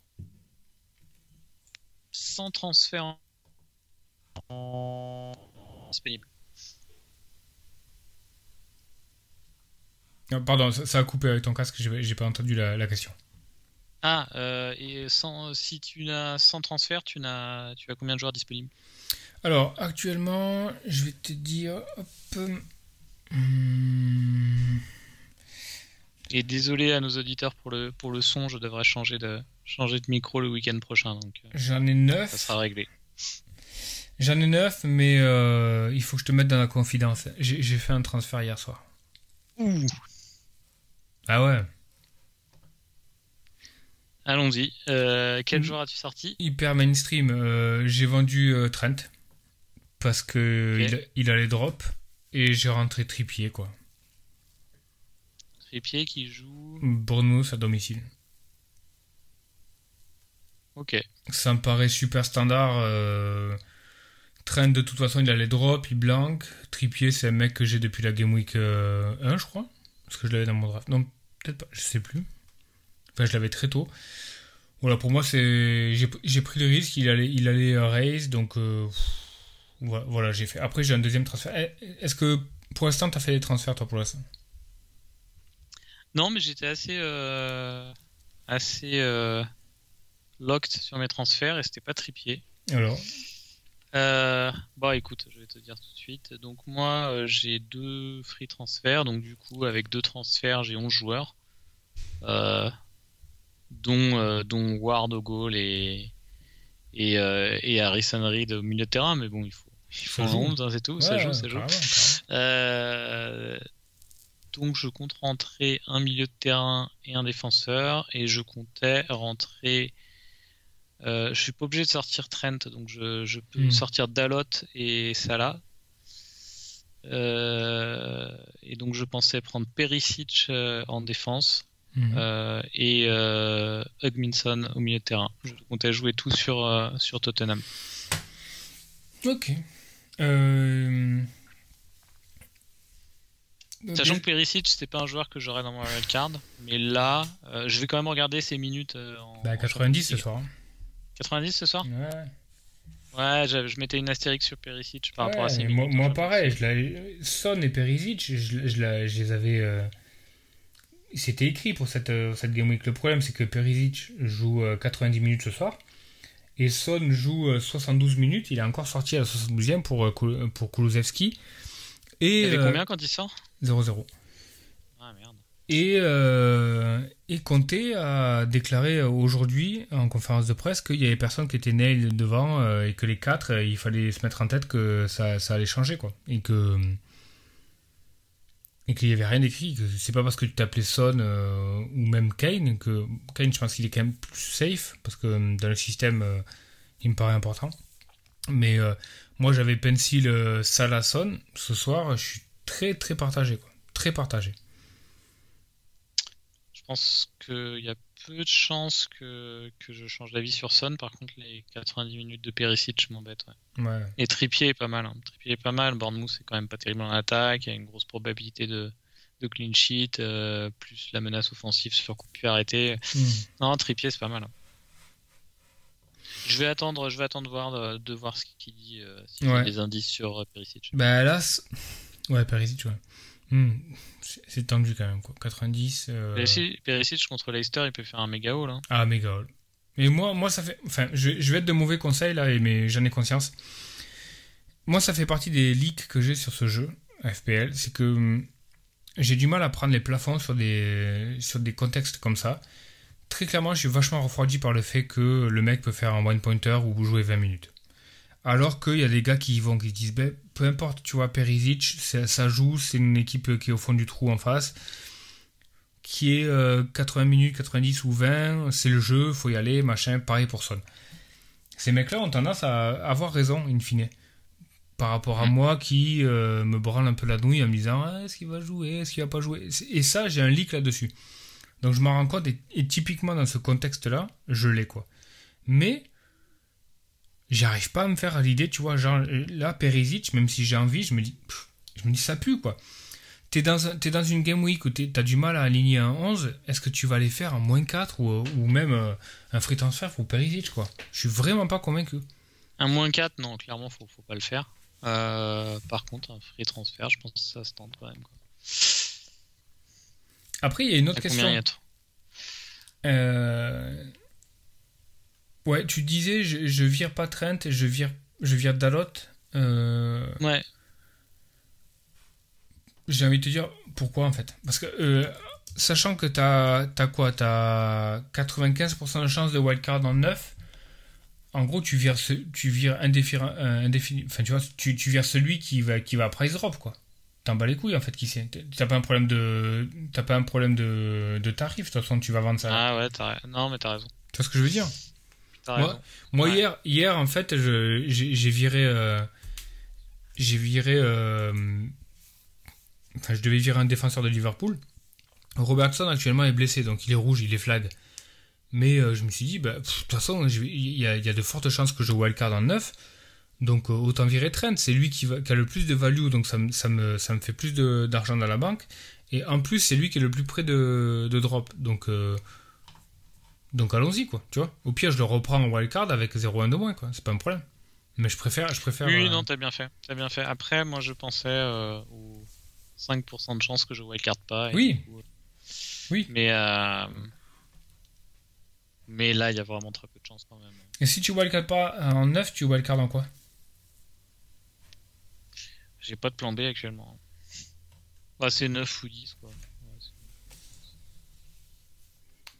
Sans transfert en- disponible. Ah, Pardon, ça, ça a coupé avec ton casque, j'ai j'ai pas entendu la, la question. Ah, euh, et sans, si tu n'as sans transfert, tu n'as, tu as combien de joueurs disponibles? Alors, actuellement, je vais te dire. Hop. hum, Et désolé à nos auditeurs pour le, pour le son, je devrais changer de, changer de micro le week-end prochain, donc euh, J'en ai 9. ça sera réglé. J'en ai 9, mais euh, il faut que je te mette dans la confidence. J'ai j'ai fait un transfert hier soir. Ouh. Ah ouais Allons-y. Euh, quel Mhm. joueur as-tu sorti? Hyper mainstream. euh, j'ai vendu euh, Trent parce que il, il allait drop et j'ai rentré Tripier quoi. Trippier qui joue. Bournemouth à domicile. Ok. Ça me paraît super standard. Trent de toute façon il allait drop, il blank. Tripier c'est un mec que j'ai depuis la Game Week euh, 1 je crois. Parce que je l'avais dans mon draft. Non, peut-être pas, je sais plus. Enfin je l'avais très tôt. Voilà pour moi c'est j'ai j'ai pris le risque, il allait il allait euh, raise donc euh, voilà, voilà, j'ai fait. Après j'ai un deuxième transfert. Eh, Est-ce que pour l'instant t'as fait des transferts toi pour l'instant? Non, mais j'étais assez, euh, assez euh, locked sur mes transferts et c'était pas tripier. Alors? Euh, Bon, écoute, je vais te dire tout de suite. Donc, moi, euh, j'ai deux free transferts. Donc, du coup, avec deux transferts, j'ai 11 joueurs. Euh, dont, euh, dont Ward au goal et, et, euh, et Harrison Reed au milieu de terrain. Mais bon, il faut, il faut Ça un joue. 11, hein, c'est tout. ça joue, ça joue. Euh, donc je compte rentrer un milieu de terrain et un défenseur et je comptais rentrer. Euh, je suis pas obligé de sortir Trent, donc je, je peux Hmm. sortir Dalot et Salah. Euh, et donc je pensais prendre Perisic en défense Mhm. euh, et euh, Hugminson au milieu de terrain. Je comptais jouer tout sur, euh, sur Tottenham. Ok. Euh... Sachant Ok. que Perisic, c'était pas un joueur que j'aurais dans mon wildcard, mais là, je vais quand même regarder ses minutes en. Bah, en 90 ce soir. hein. League. 90 ce soir? Ouais. Ouais, je mettais une astérix sur Perisic par rapport à ses moi, minutes. moi, pareil, je Son et Perisic, je, je, la- je les avais. Euh, C'était écrit pour cette, euh, cette Game Week. Le problème, c'est que Perisic joue euh, 90 minutes ce soir. Et Son joue euh, 72 minutes. Il est encore sorti à la 72e pour, euh, pour Kulusevski. Il Et y avait euh, combien quand il sort? 0-0. Ah merde. Et, euh, et Conte a déclaré aujourd'hui en conférence de presse qu'il y avait personne qui était nail devant euh, et que les quatre, euh, il fallait se mettre en tête que ça, ça allait changer quoi. Et que et qu'il n'y avait rien d'écrit, que c'est pas parce que tu t'appelais Son euh, ou même Kane que Kane, je pense qu'il est quand même plus safe parce que euh, dans le système, euh, il me paraît important. Mais moi, j'avais pencil Salah Son ce soir, je suis très très partagé quoi, très partagé. Je pense qu'il y a peu de chances que, que je change d'avis sur Son. Par contre, les 90 minutes de Perisic, je m'embête. Ouais. Ouais. Et Trippier est pas mal. Hein. Trippier est pas mal. Bournemouth c'est quand même pas terrible en attaque. Il y a une grosse probabilité de, de clean sheet, euh, plus la menace offensive sur coup de arrêté. Hmm. Non, Trippier c'est pas mal. hein. Je vais attendre, je vais attendre voir, de, de voir ce qu'il dit, euh, s'il y a des indices sur euh, Perisic. Bah là, ouais, Perisic, ouais. Hmm, C'est tendu quand même, quoi. 90. euh, Perisic, Perisic contre Leicester, il peut faire un méga haul. Hein. Ah, méga haul. Mais moi, moi, ça fait. Enfin, je, je vais être de mauvais conseils là, mais j'en ai conscience. Moi, ça fait partie des leaks que j'ai sur ce jeu, FPL. C'est que hum, j'ai du mal à prendre les plafonds sur des, sur des contextes comme ça. Très clairement, je suis vachement refroidi par le fait que le mec peut faire un one pointer ou jouer 20 minutes. Alors qu'il y a des gars qui y vont, qui disent, ben, peu importe, tu vois, Perisic, ça, joue, c'est une équipe qui est au fond du trou en face, qui est euh, 80 minutes, 90 ou 20, c'est le jeu, faut y aller, machin, pareil pour Son. Ces mecs-là ont tendance à avoir raison, in fine. Par rapport à Mm. moi qui euh, me branle un peu la nouille en me disant Ah, est-ce qu'il va jouer, est-ce qu'il va pas jouer? Et ça, j'ai un leak là-dessus. Donc je m'en rends compte, et, et typiquement dans ce contexte-là, je l'ai quoi. Mais j'arrive pas à me faire à l'idée, tu vois, genre là, Perisic, même si j'ai envie, je me dis, pff, je me dis ça pue quoi. T'es dans, t'es dans une game week où t'as du mal à aligner un 11, est-ce que tu vas aller faire un moins 4 ou, ou même euh, un free transfer pour Perisic quoi? Je suis vraiment pas convaincu. Un moins 4, non, clairement, faut, faut pas le faire. Euh, par contre, un free transfert, je pense que ça se tente quand même. Quoi. Après, il y a une autre question. Euh, Ouais, tu disais, je, je vire pas Trent, je vire, je vire Dalot. Euh, Ouais, J'ai envie de te dire pourquoi en fait. Parce que euh, sachant que t'as as quoi? T'as 95% de chance de wildcard en 9. En gros, tu vires, ce, tu vires euh, indéfini- enfin tu vois, tu, tu vires celui qui va, qui va price drop quoi. T'en bats les couilles en fait qui c'est. T'as pas un problème de, t'as pas un problème de, de tarif. De toute façon, tu vas vendre ça. ah ouais, non, mais t'as raison. Tu vois ce que je veux dire? Moi- raison. Moi, Ouais. hier, hier, en fait, je- j'ai viré. euh, j'ai viré. euh, enfin, je devais virer un défenseur de Liverpool. Robertson, actuellement, est blessé, donc il est rouge, il est flag. Mais euh, je me suis dit, bah, de toute façon, il y, a, il y a de fortes chances que je wildcard en 9. Donc, autant virer Trent. C'est lui qui, va- qui a le plus de value, donc ça, me- ça, me, ça me fait plus d'argent dans la banque. Et en plus, c'est lui qui est le plus près de, de drop. Donc. Donc allons-y, quoi, tu vois. Au pire, je le reprends en wildcard avec 0-1 de moins, quoi. C'est pas un problème. Mais je préfère... Je préfère Oui, euh, non, t'as bien fait. T'as bien fait. Après, moi, je pensais euh, aux 5% de chance que je wildcard pas. et Oui. coup, euh, Oui. Mais, euh, Mais là, il y a vraiment très peu de chance quand même. Et si tu wildcard pas en 9, tu wildcard en quoi? J'ai pas de plan B actuellement. Bah, c'est 9 ou 10 quoi.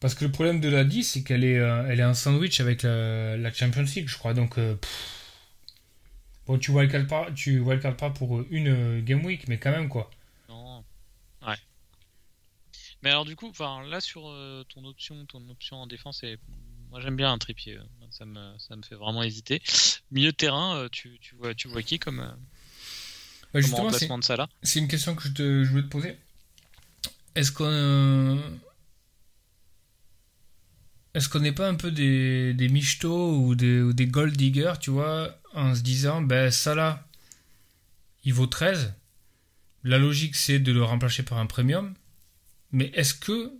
Parce que le problème de la 10, c'est qu'elle est, euh, elle est un sandwich avec la, la Champions League, je crois. Donc, euh, bon, tu wildcard pas, tu wildcard pas pour une euh, game week, mais quand même quoi. Non. Ouais. Mais alors du coup, enfin là sur ton option, ton option en défense, et moi j'aime bien un trépied. Ça me, ça me fait vraiment hésiter. Milieu de terrain, tu, tu vois, tu vois qui comme, bah, comme remplacement de Salah C'est une question que je, te, je voulais te poser. Est-ce qu'on est-ce qu'on n'est pas un peu des, des michetots ou des, ou des gold diggers, tu vois, en se disant, ben ça là, il vaut 13. La logique, c'est de le remplacer par un premium. Mais est-ce que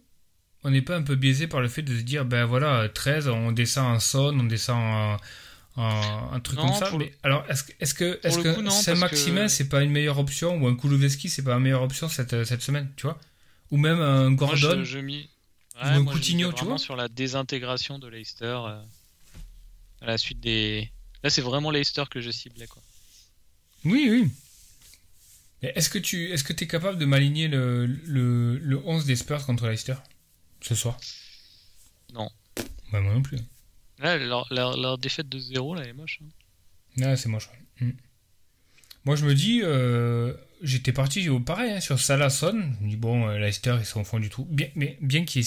on n'est pas un peu biaisé par le fait de se dire, ben voilà, 13, on descend en son, on descend en, un truc comme ça? Mais alors, est-ce que, est-ce que, Saint-Maximin, c'est pas une meilleure option, ou un Kuloveski, c'est pas une meilleure option cette, cette semaine, tu vois? Ou même un Gordon? Un Coutinho, tu vois sur la désintégration de Leicester euh, à la suite des. Là, c'est vraiment Leicester que je ciblais, quoi. Oui, oui. Est-ce que tu est-ce que es capable de m'aligner le, le, le 11 des Spurs contre Leicester ce soir? Non. Bah, moi non plus. Là, leur, défaite de 0 là, elle est moche. Hein. c'est moche. Hmm. Moi, je me dis, euh, j'étais parti pareil hein, sur Salah Son. Je me dis, bon, euh, Leicester, ils sont au fond du trou. Bien, mais bien qu'il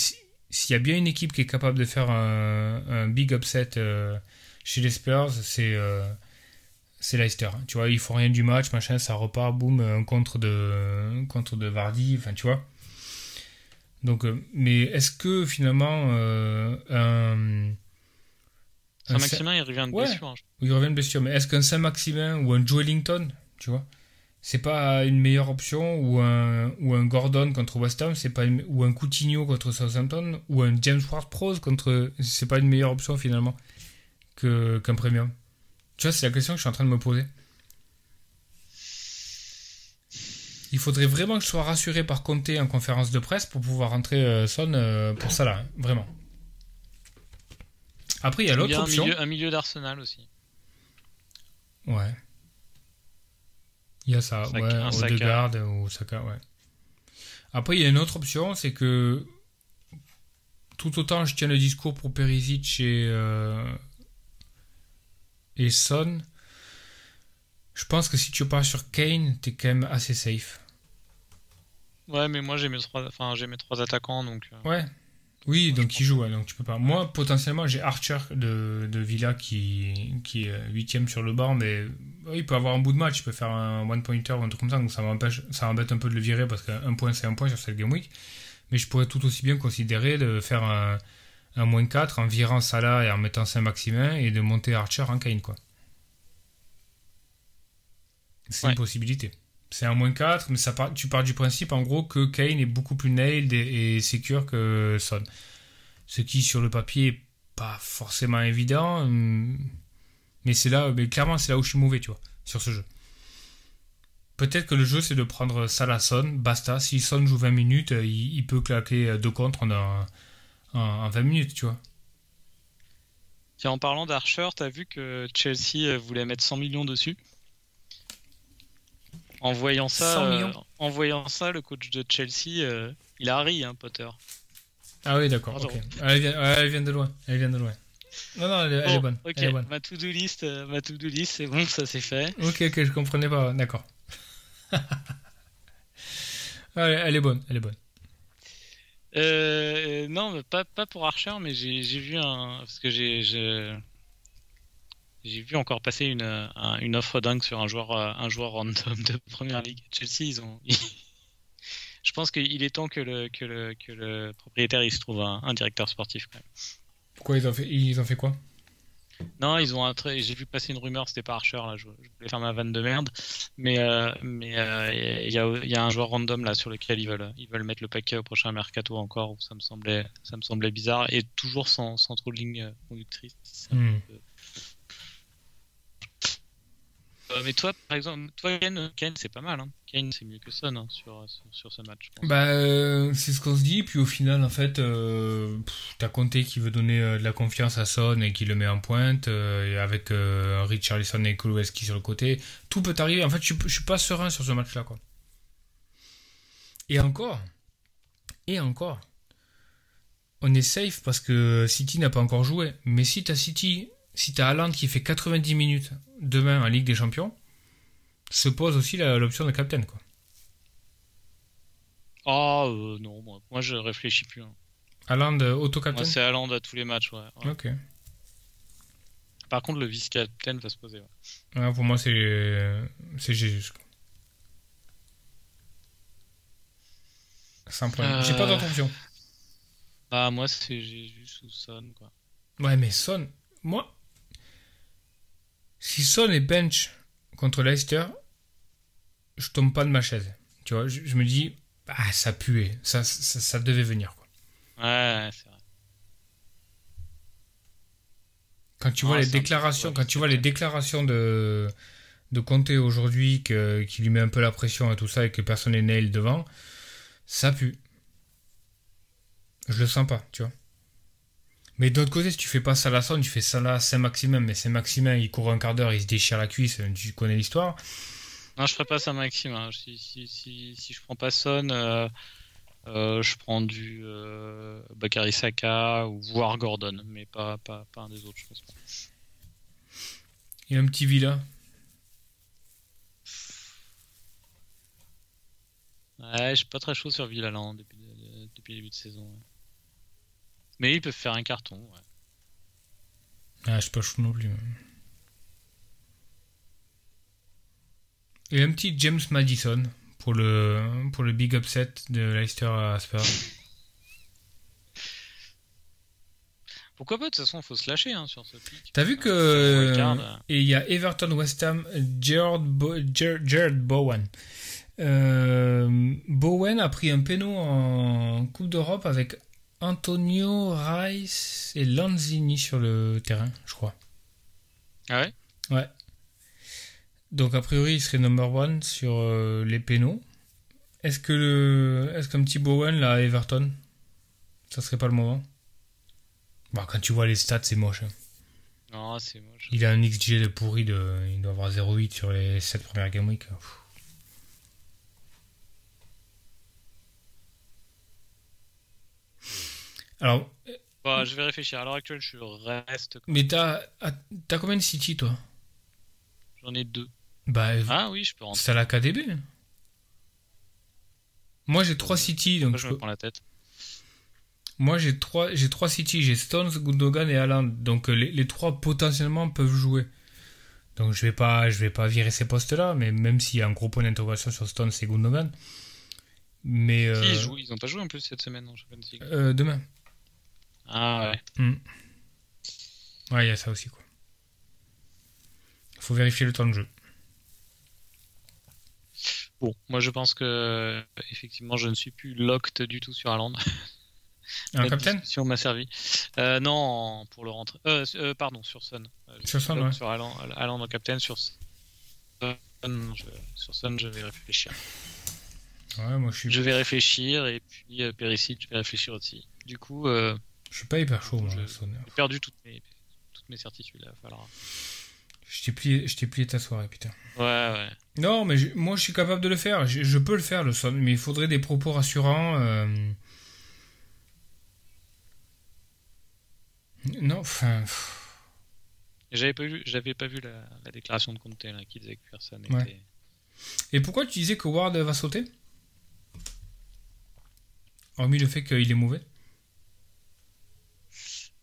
s'il y a bien une équipe qui est capable de faire un, big upset euh, chez les Spurs, c'est c'est Leicester. Hein. Tu vois, ils font rien du match, machin, ça repart, boum, un contre de, contre de Vardy, enfin, tu vois. Donc, mais est-ce que finalement un. Saint-Maximin, il revient de blessure. Hein. il revient de blessure, mais est-ce qu'un Saint-Maximin ou un Joelinton, tu vois, c'est pas une meilleure option ou un, ou un Gordon contre West Ham, c'est pas ou un Coutinho contre Southampton ou un James Ward-Prowse contre c'est pas une meilleure option finalement que qu'un premium. Tu vois, c'est la question que je suis en train de me poser. Il faudrait vraiment que je sois rassuré par Conte en conférence de presse pour pouvoir rentrer euh, Son euh, pour ça là, hein, vraiment. Après, il y a l'autre option. un milieu d'Arsenal aussi. Ouais. Il y a ça, ouais, Odegaard ou Saka, ouais. Après, il y a une autre option, c'est que tout autant je tiens le discours pour Perisic et, euh, et Son, je pense que si tu pars sur Kane, t'es quand même assez safe. Ouais, mais moi j'ai mes trois, enfin j'ai mes trois attaquants donc. Euh, ouais, oui, donc il joue, donc tu peux pas. Moi, potentiellement, j'ai Archer de, de, Villa qui, qui est huitième sur le banc, mais il peut avoir un bout de match, il peut faire un one-pointer ou un truc comme ça, donc ça m'empêche, ça m'embête un peu de le virer parce qu'un point c'est un point sur cette game week. Mais je pourrais tout aussi bien considérer de faire un, un moins 4 en virant Salah et en mettant Saint-Maximin et de monter Archer en Kane, quoi. C'est une possibilité. C'est un moins 4, mais ça tu pars du principe en gros que Kane est beaucoup plus nailed et, secure que Son. Ce qui sur le papier est pas forcément évident, hum, mais c'est là, mais clairement c'est là où je suis mauvais, tu vois, sur ce jeu. Peut-être que le jeu c'est de prendre Salah Son, basta. Si Son joue 20 minutes, euh, il, peut claquer deux contre en, en, 20 minutes, tu vois. Tiens, en parlant d'Archer, t'as vu que Chelsea euh, voulait mettre 100 millions dessus? En voyant ça, euh, en voyant ça, le coach de Chelsea, euh, il a ri, hein, Potter. Ah oui, d'accord. Elle, vient, de loin. Elle vient de loin. Non, non, elle, est bonne. Ok, ma to-do list, euh, ma to-do list, c'est bon, ça c'est fait. Ok, ok, je comprenais pas. D'accord. *laughs* elle est bonne, elle est bonne. non, pas, pas pour Archer, mais j'ai vu un. Parce que j'ai j'ai vu encore passer une, une offre dingue sur un joueur, un joueur random de *laughs* première ligue. Chelsea, ils ont. *laughs* Je pense qu'il est temps que le, que le, que le propriétaire il se trouve un, directeur sportif quand même. Pourquoi ils ont fait, ils ont fait quoi? Non, ils ont un. J'ai vu passer une rumeur, c'était pas Archer là. Je, voulais faire ma vanne de merde, mais euh, mais euh, il y, a, y, a, un joueur random là sur lequel ils veulent ils veulent mettre le paquet au prochain mercato encore. ça me semblait ça me semblait bizarre et toujours sans, sans trop de ligne conductrice. Mais toi, par exemple, toi, Kane, Kane c'est pas mal. Hein. Kane, c'est mieux que Son hein, sur, sur, sur, ce match. Bah, euh, c'est ce qu'on se dit. Puis au final, en fait, euh, t'as Conte qui veut donner euh, de la confiance à Son et qui le met en pointe, euh, avec euh, Richarlison et Kulusevski sur le côté. Tout peut arriver. En fait, je, je suis pas serein sur ce match-là, quoi. Et encore, et encore, on est safe parce que City n'a pas encore joué. Mais si t'as City, si t'as Haaland qui fait 90 minutes demain en Ligue des Champions, se pose aussi la- l'option de captain, quoi. Ah, euh, non, moi, moi je réfléchis plus. hein. Haaland euh, auto-captain Moi, c'est Haaland à tous les matchs, ouais. ouais. Ok. Par contre, le vice-captain va se poser. ouais. Ouais, pour moi, c'est c'est Jésus. Sans problème. J'ai pas Euh. d'autre option. Ah, moi, c'est Jésus ou Son, quoi. Ouais, mais Son, moi, si Son est bench contre Leicester, je tombe pas de ma chaise. Tu vois, je, je me dis, ah, ça puait, ça, ça, ça devait venir. Quoi. Ouais, c'est vrai. Quand tu vois les peu- déclarations, ouais, quand tu vois les déclarations de de Conte aujourd'hui, que- qui lui met un peu la pression et tout ça, et que personne n'est nail devant, ça pue. Je le sens pas, tu vois. Mais d'autre côté, si tu fais pas ça à la sonne, tu fais ça là Saint-Maximin, mais Saint-Maximin, il court un quart d'heure, il se déchire la cuisse, tu connais l'histoire. Non, je ferai pas ça, Maxime. hein. Si, si, si, si je prends pas Son, euh, euh, je prends du euh, Bakary Saka ou voire Gordon, mais pas, pas, pas un des autres, je pense. pas. Il y a un petit Villa. Ouais, je suis pas très chaud sur Villaland depuis, le- depuis le début de saison. ouais. Mais ils peuvent faire un carton. ouais. Ah, je suis pas chaud non plus. Et un petit James Madison pour le, pour le big upset de Leicester à Spurs. Pourquoi pas De toute façon, il faut se lâcher hein, sur ce pic. T'as vu que. euh. Et il y a Everton West Ham, Gerard, Bo- Gerard Bowen. Euh, Bowen a pris un péno en Coupe d'Europe avec Antonio Rice et Lanzini sur le terrain, je crois. Ah ouais? Ouais. Donc a priori, il serait number one sur euh, les pénaux. Est-ce que le, est-ce qu'un petit Bowen là à Everton, ça serait pas le moment? Bah quand tu vois les stats, c'est moche. hein. Non, c'est moche. Il a un XG de pourri de, il doit avoir 0,8 sur les 7 premières game week. Pff. Alors, Bah, je vais réfléchir. À l'heure actuelle, je reste. mais t'as, ah, t'as combien de City toi? J'en ai deux. Bah, Ah oui, je peux rentrer. c'est à la KDB. Moi j'ai 3 City, donc Moi, je je peux- me prends la tête. Moi, j'ai trois, j'ai trois City, j'ai Stones, Gundogan et Haaland. Donc euh, les, les trois potentiellement peuvent jouer. Donc je vais pas, je vais pas virer ces postes-là, mais même s'il y a un gros point d'interrogation sur Stones et Gundogan. Mais euh, Qui ils jouent? Ils ont pas joué en plus cette semaine en Champions League. euh, demain. Ah ouais. Hmm. Ouais, il y a ça aussi quoi. Faut vérifier le temps de jeu. Bon, moi je pense que effectivement je ne suis plus locked du tout sur Haaland. Un La capitaine? discussion m'a servi. Euh, non, pour le rentrer. Euh, euh, pardon, sur je Sur locked ouais. Sur Haaland, Haaland en capitaine, sur Son. je- sur Son, je vais réfléchir. Ouais, moi je suis, Je vais réfléchir et puis Perisic, je vais réfléchir aussi. Du coup, je suis pas hyper chaud, moi, j'ai perdu toutes mes, toutes mes certitudes. Là, il va falloir- Je t'ai plié, je plié ta soirée, putain. Ouais, ouais. Non, mais je- moi je suis capable de le faire. Je, je peux le faire, le son, mais il faudrait des propos rassurants. euh. Non, enfin. J'avais pas vu, j'avais pas vu la, la déclaration de Conte là, qui disait que personne Ouais. était. Et pourquoi tu disais que Ward va sauter? Hormis le fait qu'il est mauvais.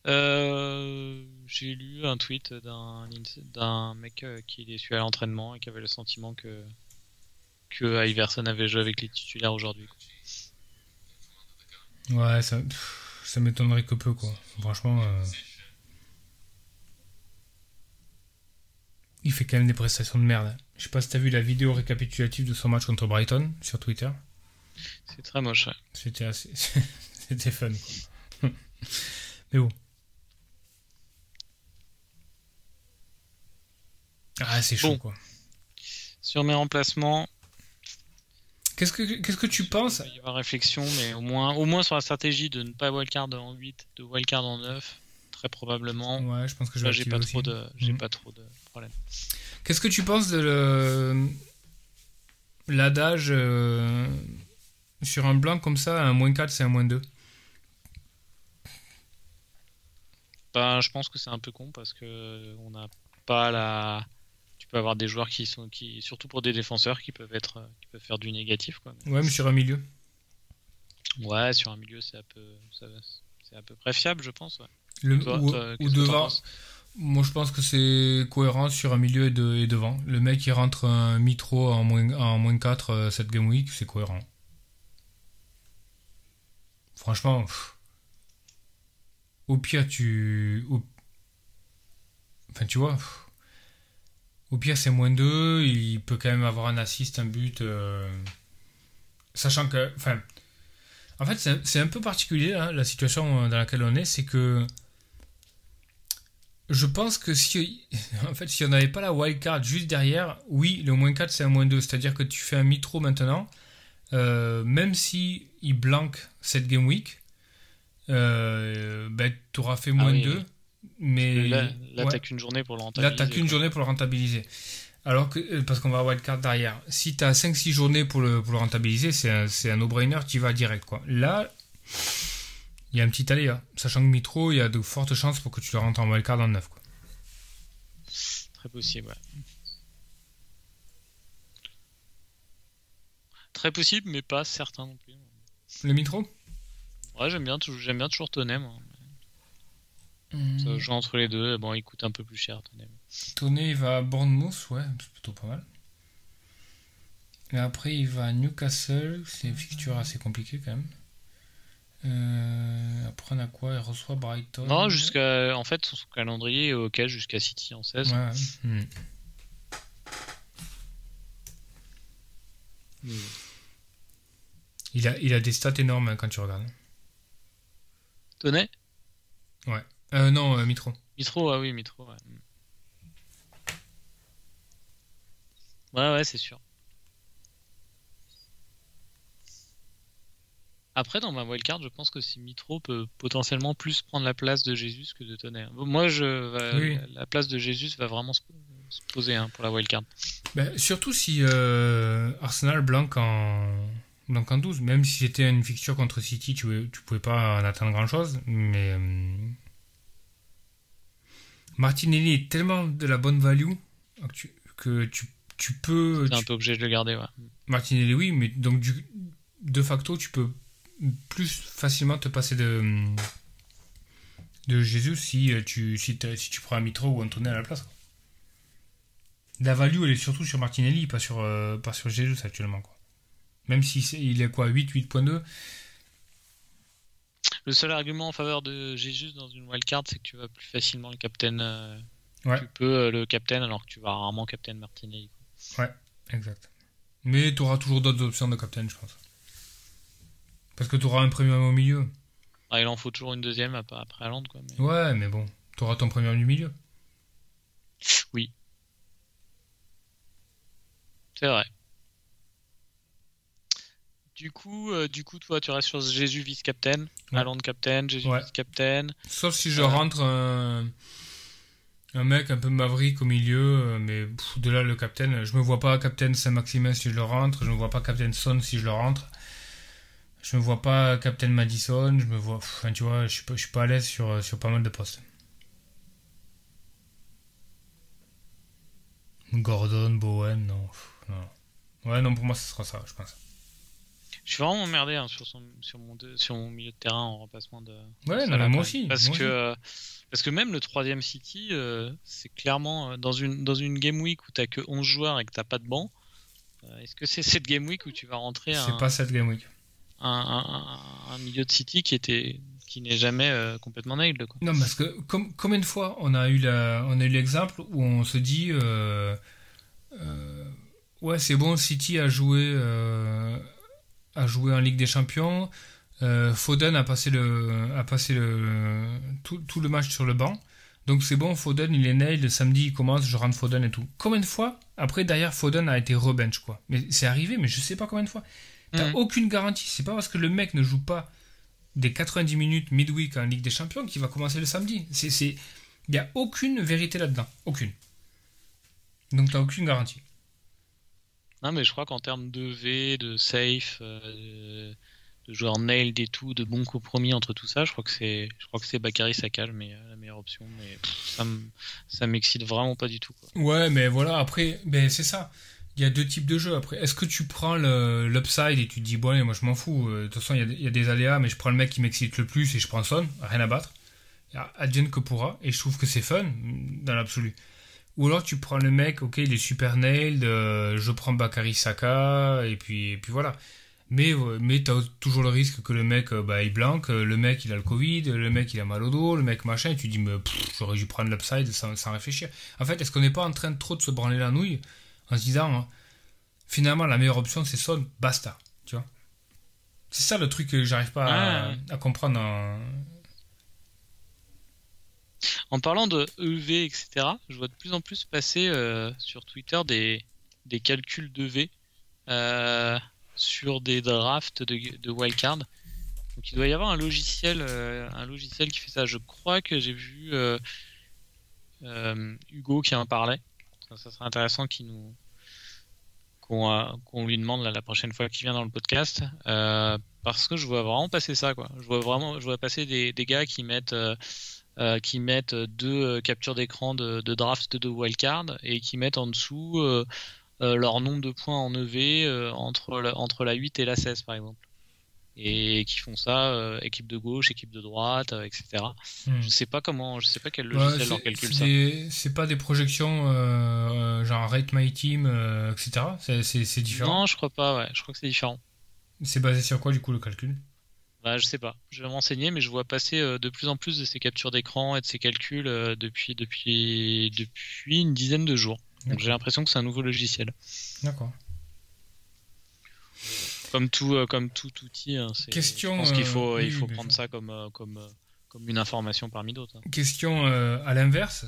Euh, j'ai lu un tweet d'un d'un mec euh, qui est suivi à l'entraînement et qui avait le sentiment que que Iverson avait joué avec les titulaires aujourd'hui. Ouais, ça, m'étonnerait que peu, quoi. Franchement. euh, Il fait quand même des prestations de merde. Je sais pas si t'as vu la vidéo récapitulative de son match contre Brighton sur Twitter. C'est très moche. ouais. C'était assez. *laughs* C'était fun, quoi. *laughs* Mais bon. Ah, c'est chaud, Bon. quoi. Sur mes remplacements, Qu'est-ce que, qu'est-ce que tu penses il y avoir réflexion, mais au moins, au moins sur la stratégie de ne pas wildcard en 8, de wildcard en 9, très probablement. Ouais, je pense que je vais Là, j'ai pas aussi. trop de, j'ai Mhm. pas trop de problèmes. Qu'est-ce que tu penses de le... l'adage euh, sur un blanc comme ça, un moins 4 c'est un moins 2 Ben, je pense que c'est un peu con parce que on n'a pas la. Peux avoir des joueurs qui sont, qui, surtout pour des défenseurs, qui peuvent être, qui peuvent faire du négatif, quoi. Ouais, mais sur un milieu. Ouais, sur un milieu, c'est un peu, c'est à peu près fiable, je pense. Ouais. Le, Toi, ou, toi, devant. Moi, je pense que c'est cohérent sur un milieu et, de- et devant. Le mec qui rentre un mitro en moins, en moins 4 euh, cette game week, c'est cohérent. Franchement, pff. au pire, tu. au- Enfin, tu vois. pff. Au pire, c'est moins 2. Il peut quand même avoir un assist, un but. euh, Sachant que. Enfin. En fait, c'est un- peu particulier, hein, la situation dans laquelle on est. C'est que. Je pense que si, *laughs* en fait, si on n'avait pas la wildcard juste derrière, oui, le moins 4 c'est un moins 2. C'est-à-dire que tu fais un mitro maintenant, euh, même si il blanque cette game week, euh, ben, tu auras fait moins oui, 2. oui. Mais Là, là ouais. t'as qu'une journée pour le Là, rentabiliser. t'as qu'une journée pour le rentabiliser. Alors que, euh, parce qu'on va avoir wildcard derrière. Si t'as 5-6 journées pour le, pour le rentabiliser, c'est un, un no-brainer, tu y vas direct, quoi. Là, il y a un petit aléa. Sachant que Mitro, il y a de fortes chances pour que tu le rentres en wildcard en 9, quoi. Très possible, ouais. Très possible, mais pas certain non plus. Le Mitro? Ouais, j'aime bien, j'aime bien toujours Tonnet, moi. Ça joue entre les deux. Bon, il coûte un peu plus cher, Tonnet. Tonnet, il va à Bournemouth, ouais, c'est plutôt pas mal. Et après, il va à Newcastle, c'est une fixture assez compliquée quand même. Euh, après, on a quoi? Il reçoit Brighton. Non, jusqu'à. En fait, son calendrier est ok jusqu'à City en 16. Ouais, ouais. Hmm. Il a, il a des stats énormes hein, quand tu regardes. Tonnet Euh, non, euh, Mitro. Mitro, ah oui, Mitro, ouais. Ouais, ouais, c'est sûr. Après, dans ma wildcard, je pense que si Mitro peut potentiellement plus prendre la place de Jésus que de Tonnet. Bon, Moi, je, va- Oui. la, la place de Jésus va vraiment se, se poser hein, pour la wildcard. Ben, surtout si euh, Arsenal blanc en, blanc en 12. Même si c'était une fixture contre City, tu, tu pouvais pas en attendre grand chose. Mais euh, Martinelli est tellement de la bonne value que tu, que tu, tu peux. T'es un peu obligé de le garder, ouais. Martinelli, oui, mais donc du, de facto, tu peux plus facilement te passer de, de Jésus si euh, tu, si, tu prends un Mitro ou un Tonnet à la place. quoi. La value, elle est surtout sur Martinelli, pas sur, euh, pas sur Jésus actuellement. Quoi. Même si c'est- il est quoi 8, 8.2 Le seul argument en faveur de Jésus dans une wildcard, c'est que tu vas plus facilement le captain. euh, Ouais. Tu peux euh, le captain alors que tu vas rarement captain Martinelli. Exact. Mais tu auras toujours d'autres options de captain, je pense. Parce que tu auras un premium au milieu. Ah, il en faut toujours une deuxième ap- après Hollande, quoi. mais- Ouais, mais bon, tu auras ton premium du milieu. C'est vrai. Du coup, euh, du coup, toi, tu restes sur Jésus vice-captain, Ouais. Hollande captain, Jésus Ouais. vice-captain. Sauf si je Ouais. rentre un, un mec un peu maverick au milieu, euh, mais pff, de là le captain, je me vois pas captain Saint-Maximin si je le rentre, je me vois pas captain Son si je le rentre, je me vois pas captain Madison, je me vois, pff, enfin, tu vois, je suis pas, je suis pas à l'aise sur, euh, sur pas mal de postes. Gordon, Bowen, non, pff, non. Ouais, non, pour moi, ce sera ça, je pense. Je suis vraiment emmerdé hein, sur, son, sur, mon deux- sur mon milieu de terrain en remplacement de. Ouais, non, mais moi aussi. Parce moi que, euh, parce que même le troisième City, euh, c'est clairement euh, dans une, dans une game week où t'as que 11 joueurs et que t'as pas de banc. Est-ce que c'est cette game week où tu vas rentrer C'est pas cette game week. un, un- un milieu de City qui était qui n'est jamais euh, complètement nailed quoi. Non, parce que comme, combien de fois on a eu la, on a eu l'exemple où on se dit, euh, euh, ouais, c'est bon, City a joué, a joué en Ligue des Champions. euh, Foden a passé le, a passé le, tout, tout le match sur le banc. Donc c'est bon, Foden, il est nail, le samedi il commence, je rentre Foden et tout. Combien de fois Après, derrière, Foden a été rebench, quoi? Mais c'est arrivé, mais je sais pas combien de fois. T'as Mhm. aucune garantie. C'est pas parce que le mec ne joue pas des 90 minutes midweek en Ligue des Champions qu'il va commencer le samedi. C'est, c'est... Il n'y a aucune vérité là-dedans. Aucune. Donc t'as aucune garantie. Non, mais je crois qu'en termes de V, de safe, euh, de joueurs nailed et tout, de bons compromis entre tout ça, je crois que c'est, je crois que c'est Bakary Saka le meilleur- la meilleure option. Mais pff, ça, me- ça m'excite vraiment pas du tout. Quoi. Ouais, mais voilà, après, ben c'est ça. Il y a deux types de jeux. Après, est-ce que tu prends l'upside et tu te dis, bon, allez, moi je m'en fous. euh, De toute façon, il y y, a des aléas, mais je prends le mec qui m'excite le plus et je prends Son, rien à battre. Advienne que pourra. Et je trouve que c'est fun, dans l'absolu. Ou alors tu prends le mec, ok, il est super nailed, euh, je prends Bakary Saka, et puis, et puis voilà. Mais, euh, mais t'as toujours le risque que le mec, euh, bah, il blanque, le mec, il a le Covid, le mec, il a mal au dos, le mec, machin, et tu dis, mais j'aurais dû prendre l'upside sans, sans réfléchir. En fait, est-ce qu'on n'est pas en train de trop de se branler la nouille en se disant, hein, finalement, la meilleure option, c'est Son, basta, tu vois C'est ça le truc que j'arrive pas à, à comprendre en... En parlant de EV, etc., je vois de plus en plus passer euh, sur Twitter des, des calculs d'EV euh, sur des drafts de, de wildcard. Donc il doit y avoir un logiciel, euh, un logiciel qui fait ça. Je crois que j'ai vu euh, Hugo qui en parlait. Ça, serait intéressant qu'il qu'on lui demande là, la prochaine fois qu'il vient dans le podcast, parce que je vois vraiment passer ça quoi. Je vois vraiment, je vois passer des, des gars qui mettent euh, qui mettent deux euh, captures d'écran de, de draft de wildcard et qui mettent en dessous euh, leur nombre de points en EV entre, la, entre la 8 et la 16 par exemple. Et qui font ça, euh, équipe de gauche, équipe de droite, euh, etc. Hmm. Je sais pas comment, je sais pas quel logiciel leur calcule ça. C'est pas des projections euh, genre Rate My Team, etc. C'est différent. Non, je crois pas, ouais. Je crois que c'est différent. C'est basé sur quoi du coup le calcul? Bah, je sais pas. Je vais m'enseigner, mais je vois passer euh, de plus en plus de ces captures d'écran et de ces calculs euh, depuis, depuis, depuis une dizaine de jours. Donc j'ai l'impression que c'est un nouveau logiciel. D'accord. Comme tout, euh, comme tout outil, hein, c'est- Question, je pense qu'il euh, faut, oui, il faut prendre ça comme, comme, comme une information parmi d'autres. hein. Question euh, à l'inverse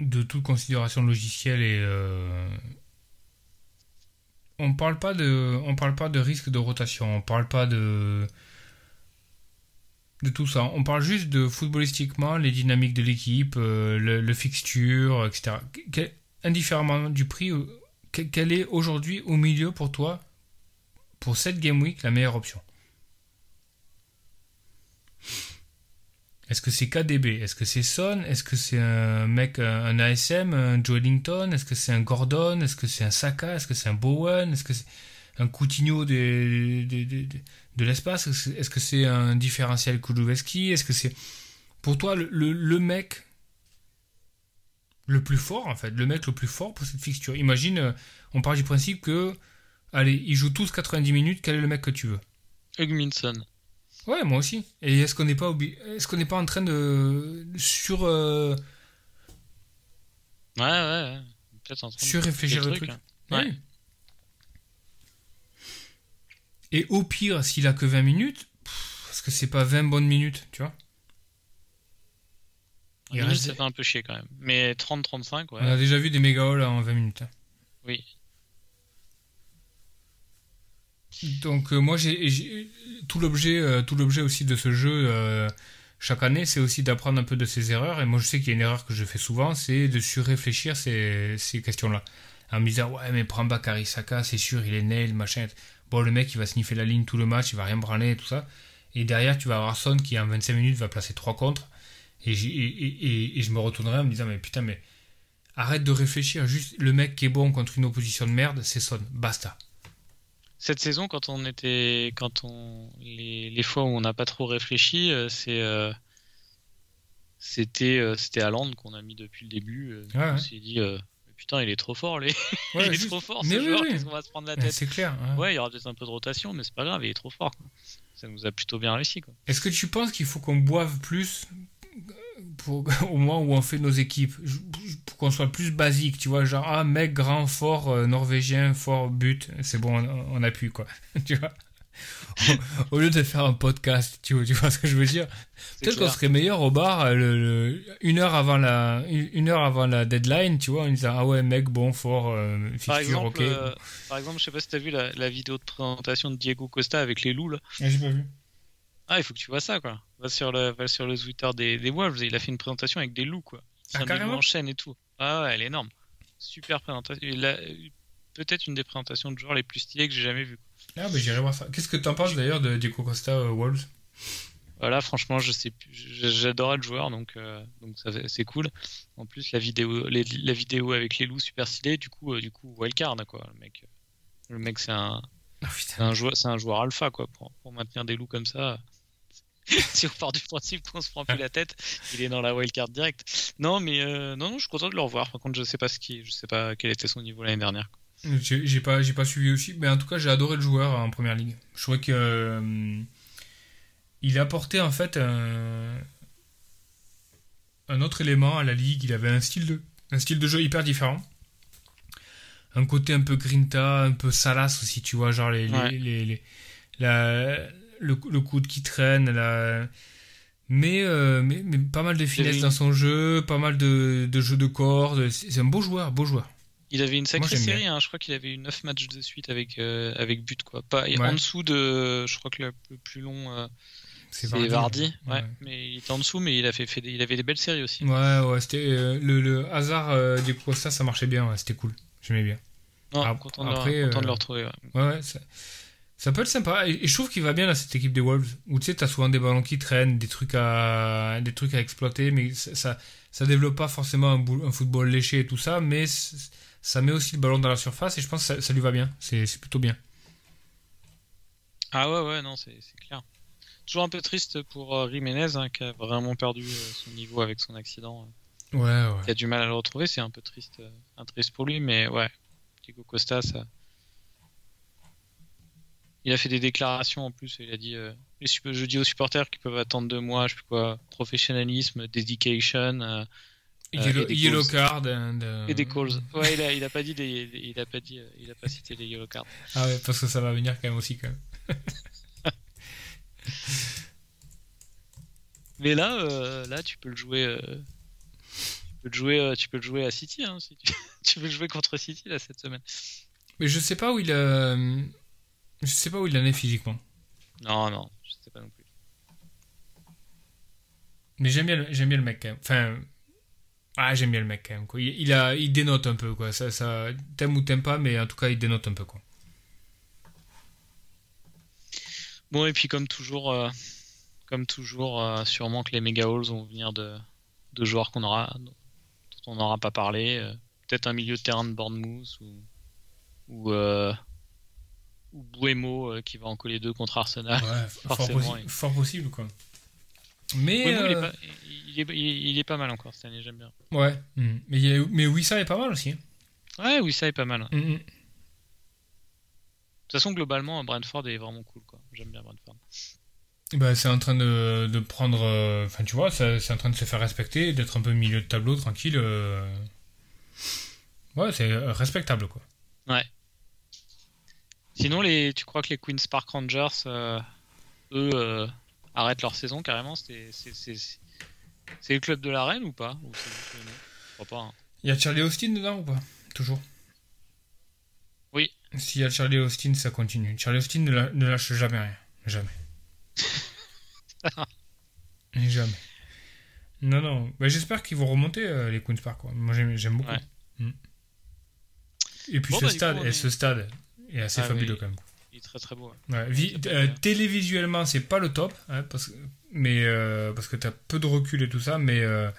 de toute considération logicielle et euh, on parle pas de on parle pas de risque de rotation, on parle pas de tout ça. On parle juste de footballistiquement les dynamiques de l'équipe, euh, le, fixture, etc. Indifféremment du prix, euh, que- quelle est aujourd'hui au milieu pour toi pour cette game week la meilleure option? Est-ce que c'est KDB Est-ce que c'est Son? Est-ce que c'est un mec, un ASM, un Joe Ellington? Est-ce que c'est un Gordon? Est-ce que c'est un Saka? Est-ce que c'est un Bowen? Est-ce que c'est un Coutinho de, de, de, de- l'espace Est-ce que- c'est un différentiel Kulusevski? Est-ce que c'est pour toi le, le, le mec le plus fort en fait, le mec le plus fort pour cette fixture? Imagine, euh, on part du principe que, allez, ils jouent tous 90 minutes, quel est le mec que tu veux? Hugminson. Ouais, moi aussi. Et est-ce qu'on n'est pas obli- est-ce qu'on n'est pas en train de sur euh, Ouais, ouais, ouais. Peut-être en train de surréfléchir des le truc hein. Ouais. Et au pire, s'il a que 20 minutes, est-ce que c'est pas 20 bonnes minutes, tu vois Il Limite, reste- ça fait un peu chier quand même. Mais 30-35, ouais. On a déjà vu des méga halls en 20 minutes. hein. Oui. Donc euh, moi j'ai j'ai- tout l'objet euh, tout l'objet aussi de ce jeu euh, chaque année c'est aussi d'apprendre un peu de ses erreurs et moi je sais qu'il y a une erreur que je fais souvent c'est de surréfléchir ces, ces questions là en me disant ouais mais prends Bakary Saka c'est sûr il est nail machin bon le mec il va sniffer la ligne tout le match il va rien branler et tout ça et derrière tu vas avoir Son qui en 25 minutes va placer trois contre et, et, et, et- je me retournerai en me disant mais putain mais arrête de réfléchir juste le mec qui est bon contre une opposition de merde c'est Son basta Cette saison, quand on était, quand on, les, les fois où on n'a pas trop réfléchi, euh, c'est, euh, c'était, euh, c'était Haaland qu'on a mis depuis le début. Ouais, on ouais. s'est dit, euh, putain, il est trop fort, lui. *laughs* Ouais, il est juste- trop fort, Mais ce oui, joueur. oui. Qu'est-ce qu'on va se prendre la Ouais, tête c'est clair hein. Ouais, il y aura peut-être un peu de rotation, mais c'est pas grave, il est trop fort. quoi. Ça nous a plutôt bien réussi, quoi. Est-ce que tu penses qu'il faut qu'on boive plus pour, *laughs* au moment où on fait nos équipes? Pour qu'on soit plus basique, tu vois, genre, ah, mec grand, fort, euh, norvégien, fort, but, c'est bon, on, on appuie, quoi. *laughs* tu vois? *laughs* au lieu de faire un podcast, tu vois, tu vois ce que je veux dire? Peut-être qu'on serait meilleur au bar euh, le, une heure avant la une heure avant la deadline, tu vois, en disant ah ouais mec bon fort euh, par exemple, euh, par exemple, je sais pas si t'as vu la, la, vidéo de présentation de Diego Costa avec les loups là. Ah, j'ai pas vu. Ah il faut que tu vois ça quoi. Va sur le va sur le Twitter des, des Wolves, il a fait une présentation avec des loups quoi. Ah, carrément. en chaîne et tout. Ah ouais, elle est énorme. Super présentation. Peut-être une des présentations de joueurs les plus stylées que j'ai jamais vues. Ah, j'irai voir ça. Qu'est-ce que tu en penses d'ailleurs de Diego Costa euh, Wolves? Voilà, franchement, je sais j'adorais le joueur, donc, euh, donc c'est cool. En plus, la vidéo, la vidéo avec les loups super stylée, du coup, euh, du coup, wildcard, quoi. Le mec, le mec c'est un, oh, un joueur, c'est un joueur alpha, quoi, pour, pour maintenir des loups comme ça. *laughs* si on part du principe qu'on se prend plus la tête, il est dans la wildcard direct. Non, mais non, non, je suis content de le revoir. Par contre, je sais pas ce qui, je sais pas quel était son niveau l'année dernière. Quoi. J'ai pas, j'ai pas suivi aussi, mais en tout cas, j'ai adoré le joueur en première ligue. Je trouvais que euh, il apportait en fait un, un, autre élément à la ligue. Il avait un style de, un style de jeu hyper différent. Un côté un peu grinta, un peu salace aussi, tu vois, genre les, les, les, la, le, le coude qui traîne, la, mais, euh, mais, mais, pas mal de finesse dans son jeu, pas mal de, de jeux de cordes. C'est un beau joueur, beau joueur. Il avait une sacrée série, hein. je crois qu'il avait eu 9 matchs de suite avec, euh, avec but. Quoi. Pas, En dessous de. Je crois que le plus long. Euh, c'est Vardy, ouais. mais il était en dessous, mais il, a fait, il avait des belles séries aussi. Ouais, ouais, c'était euh, le, le, hasard du Costa, ça marchait bien, c'était cool, j'aimais bien. Non, content, de, content de le retrouver. Ouais, ouais, ça, ça, peut être sympa, et, je trouve qu'il va bien dans cette équipe des Wolves, où tu sais, t'as souvent des ballons qui traînent, des trucs à, des trucs à exploiter, mais ça, ça, ça développe pas forcément un, un football léché et tout ça, mais ça met aussi le ballon dans la surface et je pense que ça, lui va bien. C'est plutôt bien. Ah ouais, ouais, non, c'est clair. Toujours un peu triste pour euh, Jiménez hein, qui a vraiment perdu euh, son niveau avec son accident. Ouais, ouais. Qui a du mal à le retrouver, c'est un peu triste, euh, un triste pour lui, mais ouais, Diego Costa, ça. Il a fait des déclarations en plus, il a dit je dis aux supporters qu'ils peuvent attendre de moi, je sais quoi, professionnalisme, dedication, Yellow, yellow card et des calls. Ouais, il a, il a pas dit des, il a pas dit, il a pas cité des yellow cards. Ah ouais, parce que ça va venir quand même aussi quand même. *laughs* Mais là, euh, là, tu peux le jouer. Euh, tu peux le jouer, euh, tu peux le jouer à City, hein, si tu, *laughs* tu veux jouer contre City là cette semaine. Mais je sais pas où il a, je sais pas où il en est physiquement. Non, non, je sais pas non plus. Mais j'aime bien, j'aime bien le mec quand même. Enfin, ah, j'aime bien le mec quand même. Quoi. Il, a, il dénote un peu. Quoi. Ça, ça, t'aimes ou t'aimes pas, mais en tout cas, il dénote un peu. Quoi. Bon, et puis comme toujours, euh, comme toujours euh, sûrement que les Mega Halls vont venir de, de joueurs qu'on aura, dont on n'aura pas parlé. Euh, peut-être un milieu de terrain de Bournemouth ou, ou, ou Buemo qui va en coller deux contre Arsenal. Ouais, *laughs* fort, fort possible, quoi. Mais il, est, pas mal encore cette année, j'aime bien. Ouais, mm. mais, il mais Wissa est pas mal aussi. Hein. Ouais, Wissa est pas mal. Mm, mm. De toute façon, globalement, Brentford est vraiment cool. quoi. J'aime bien Brentford. Bah, c'est en train de, de prendre. Euh, enfin, tu vois, c'est en train de se faire respecter, d'être un peu milieu de tableau, tranquille. Euh. Ouais, c'est respectable, quoi. Ouais. Sinon, les, tu crois que les Queen's Park Rangers, euh, eux, arrêtent leur saison carrément C'est c'est le club de la reine ou pas, pas hein. Il y a Charlie Austin dedans ou pas Toujours Oui. S'il y a Charlie Austin, ça continue. Charlie Austin ne, lâche jamais rien. Jamais. *laughs* jamais. Non, non. Bah, J'espère qu'ils vont remonter euh, les Queen's Park. Quoi. Moi, j'aime beaucoup. Mm. Et puis ce, bah, stade, et ce stade est assez ah fabuleux quand même. Il est très très beau. Euh, télévisuellement, c'est pas le top, hein, parce que mais euh, parce que tu as peu de recul et tout ça, mais, euh,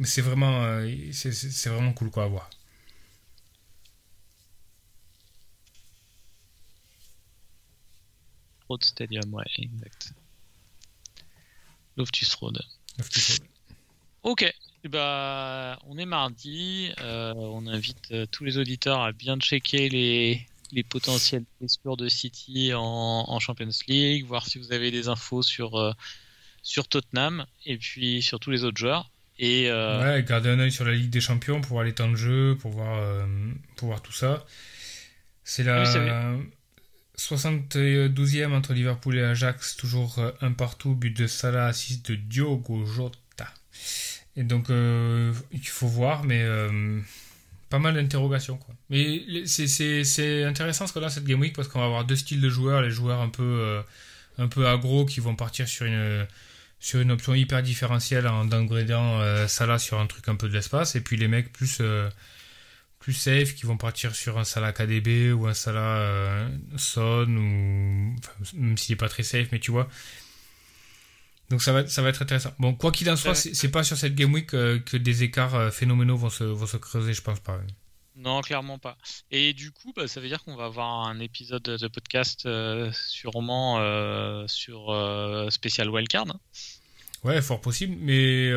mais c'est vraiment, euh, c'est vraiment cool quoi à voir. Road Stadium, ouais, exact. Loftus Road. Loftus Road. Ok, bah, on est mardi. on invite tous les auditeurs à bien checker les, les potentiels blessures de City en, Champions League, voir si vous avez des infos sur, euh, sur Tottenham et puis sur tous les autres joueurs. Et, euh, Ouais, garder un œil sur la Ligue des Champions pour voir les temps de jeu, pour voir, euh, pour voir tout ça. C'est la. 72e entre Liverpool et Ajax, toujours un partout, but de Salah, assist de Diogo Jota. Et donc, il faut voir, mais pas mal d'interrogations. Quoi. Mais c'est intéressant ce qu'on a cette Game Week parce qu'on va avoir deux styles de joueurs, les joueurs un peu, un peu aggro qui vont partir sur une, sur une option hyper différentielle en downgradant Salah sur un truc un peu de l'espace, et puis les mecs plus plus safe qui vont partir sur un Salah KDB ou un Salah euh, Son ou même s'il est pas très safe mais tu vois donc ça va ça va être intéressant bon quoi qu'il en soit c'est pas sur cette game week euh, que des écarts euh, phénoménaux vont se, vont se creuser je pense pas non clairement pas et du coup bah, ça veut dire qu'on va avoir un épisode de podcast sûrement sur spécial wildcard hein. ouais fort possible mais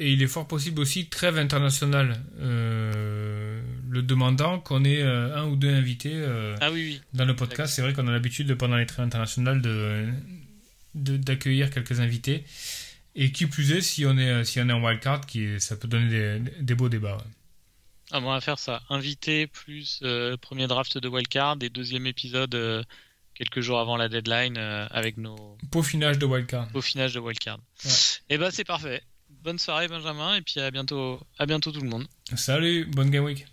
et il est fort possible aussi trêve internationale, euh, le demandant qu'on ait euh, un ou deux invités euh, ah oui, dans le podcast. C'est vrai qu'on a l'habitude pendant les trêves internationales de d'accueillir quelques invités. Et qui plus est, si on est, si on est en wildcard, qui, ça peut donner des, beaux débats. Ah, on va faire ça. Invité plus premier draft de wildcard et deuxième épisode quelques jours avant la deadline avec nos. Peaufinage de wildcard. Peaufinage de wildcard. Et eh ben c'est parfait bonne soirée Benjamin et puis à bientôt, à bientôt tout le monde. Salut, bonne game week.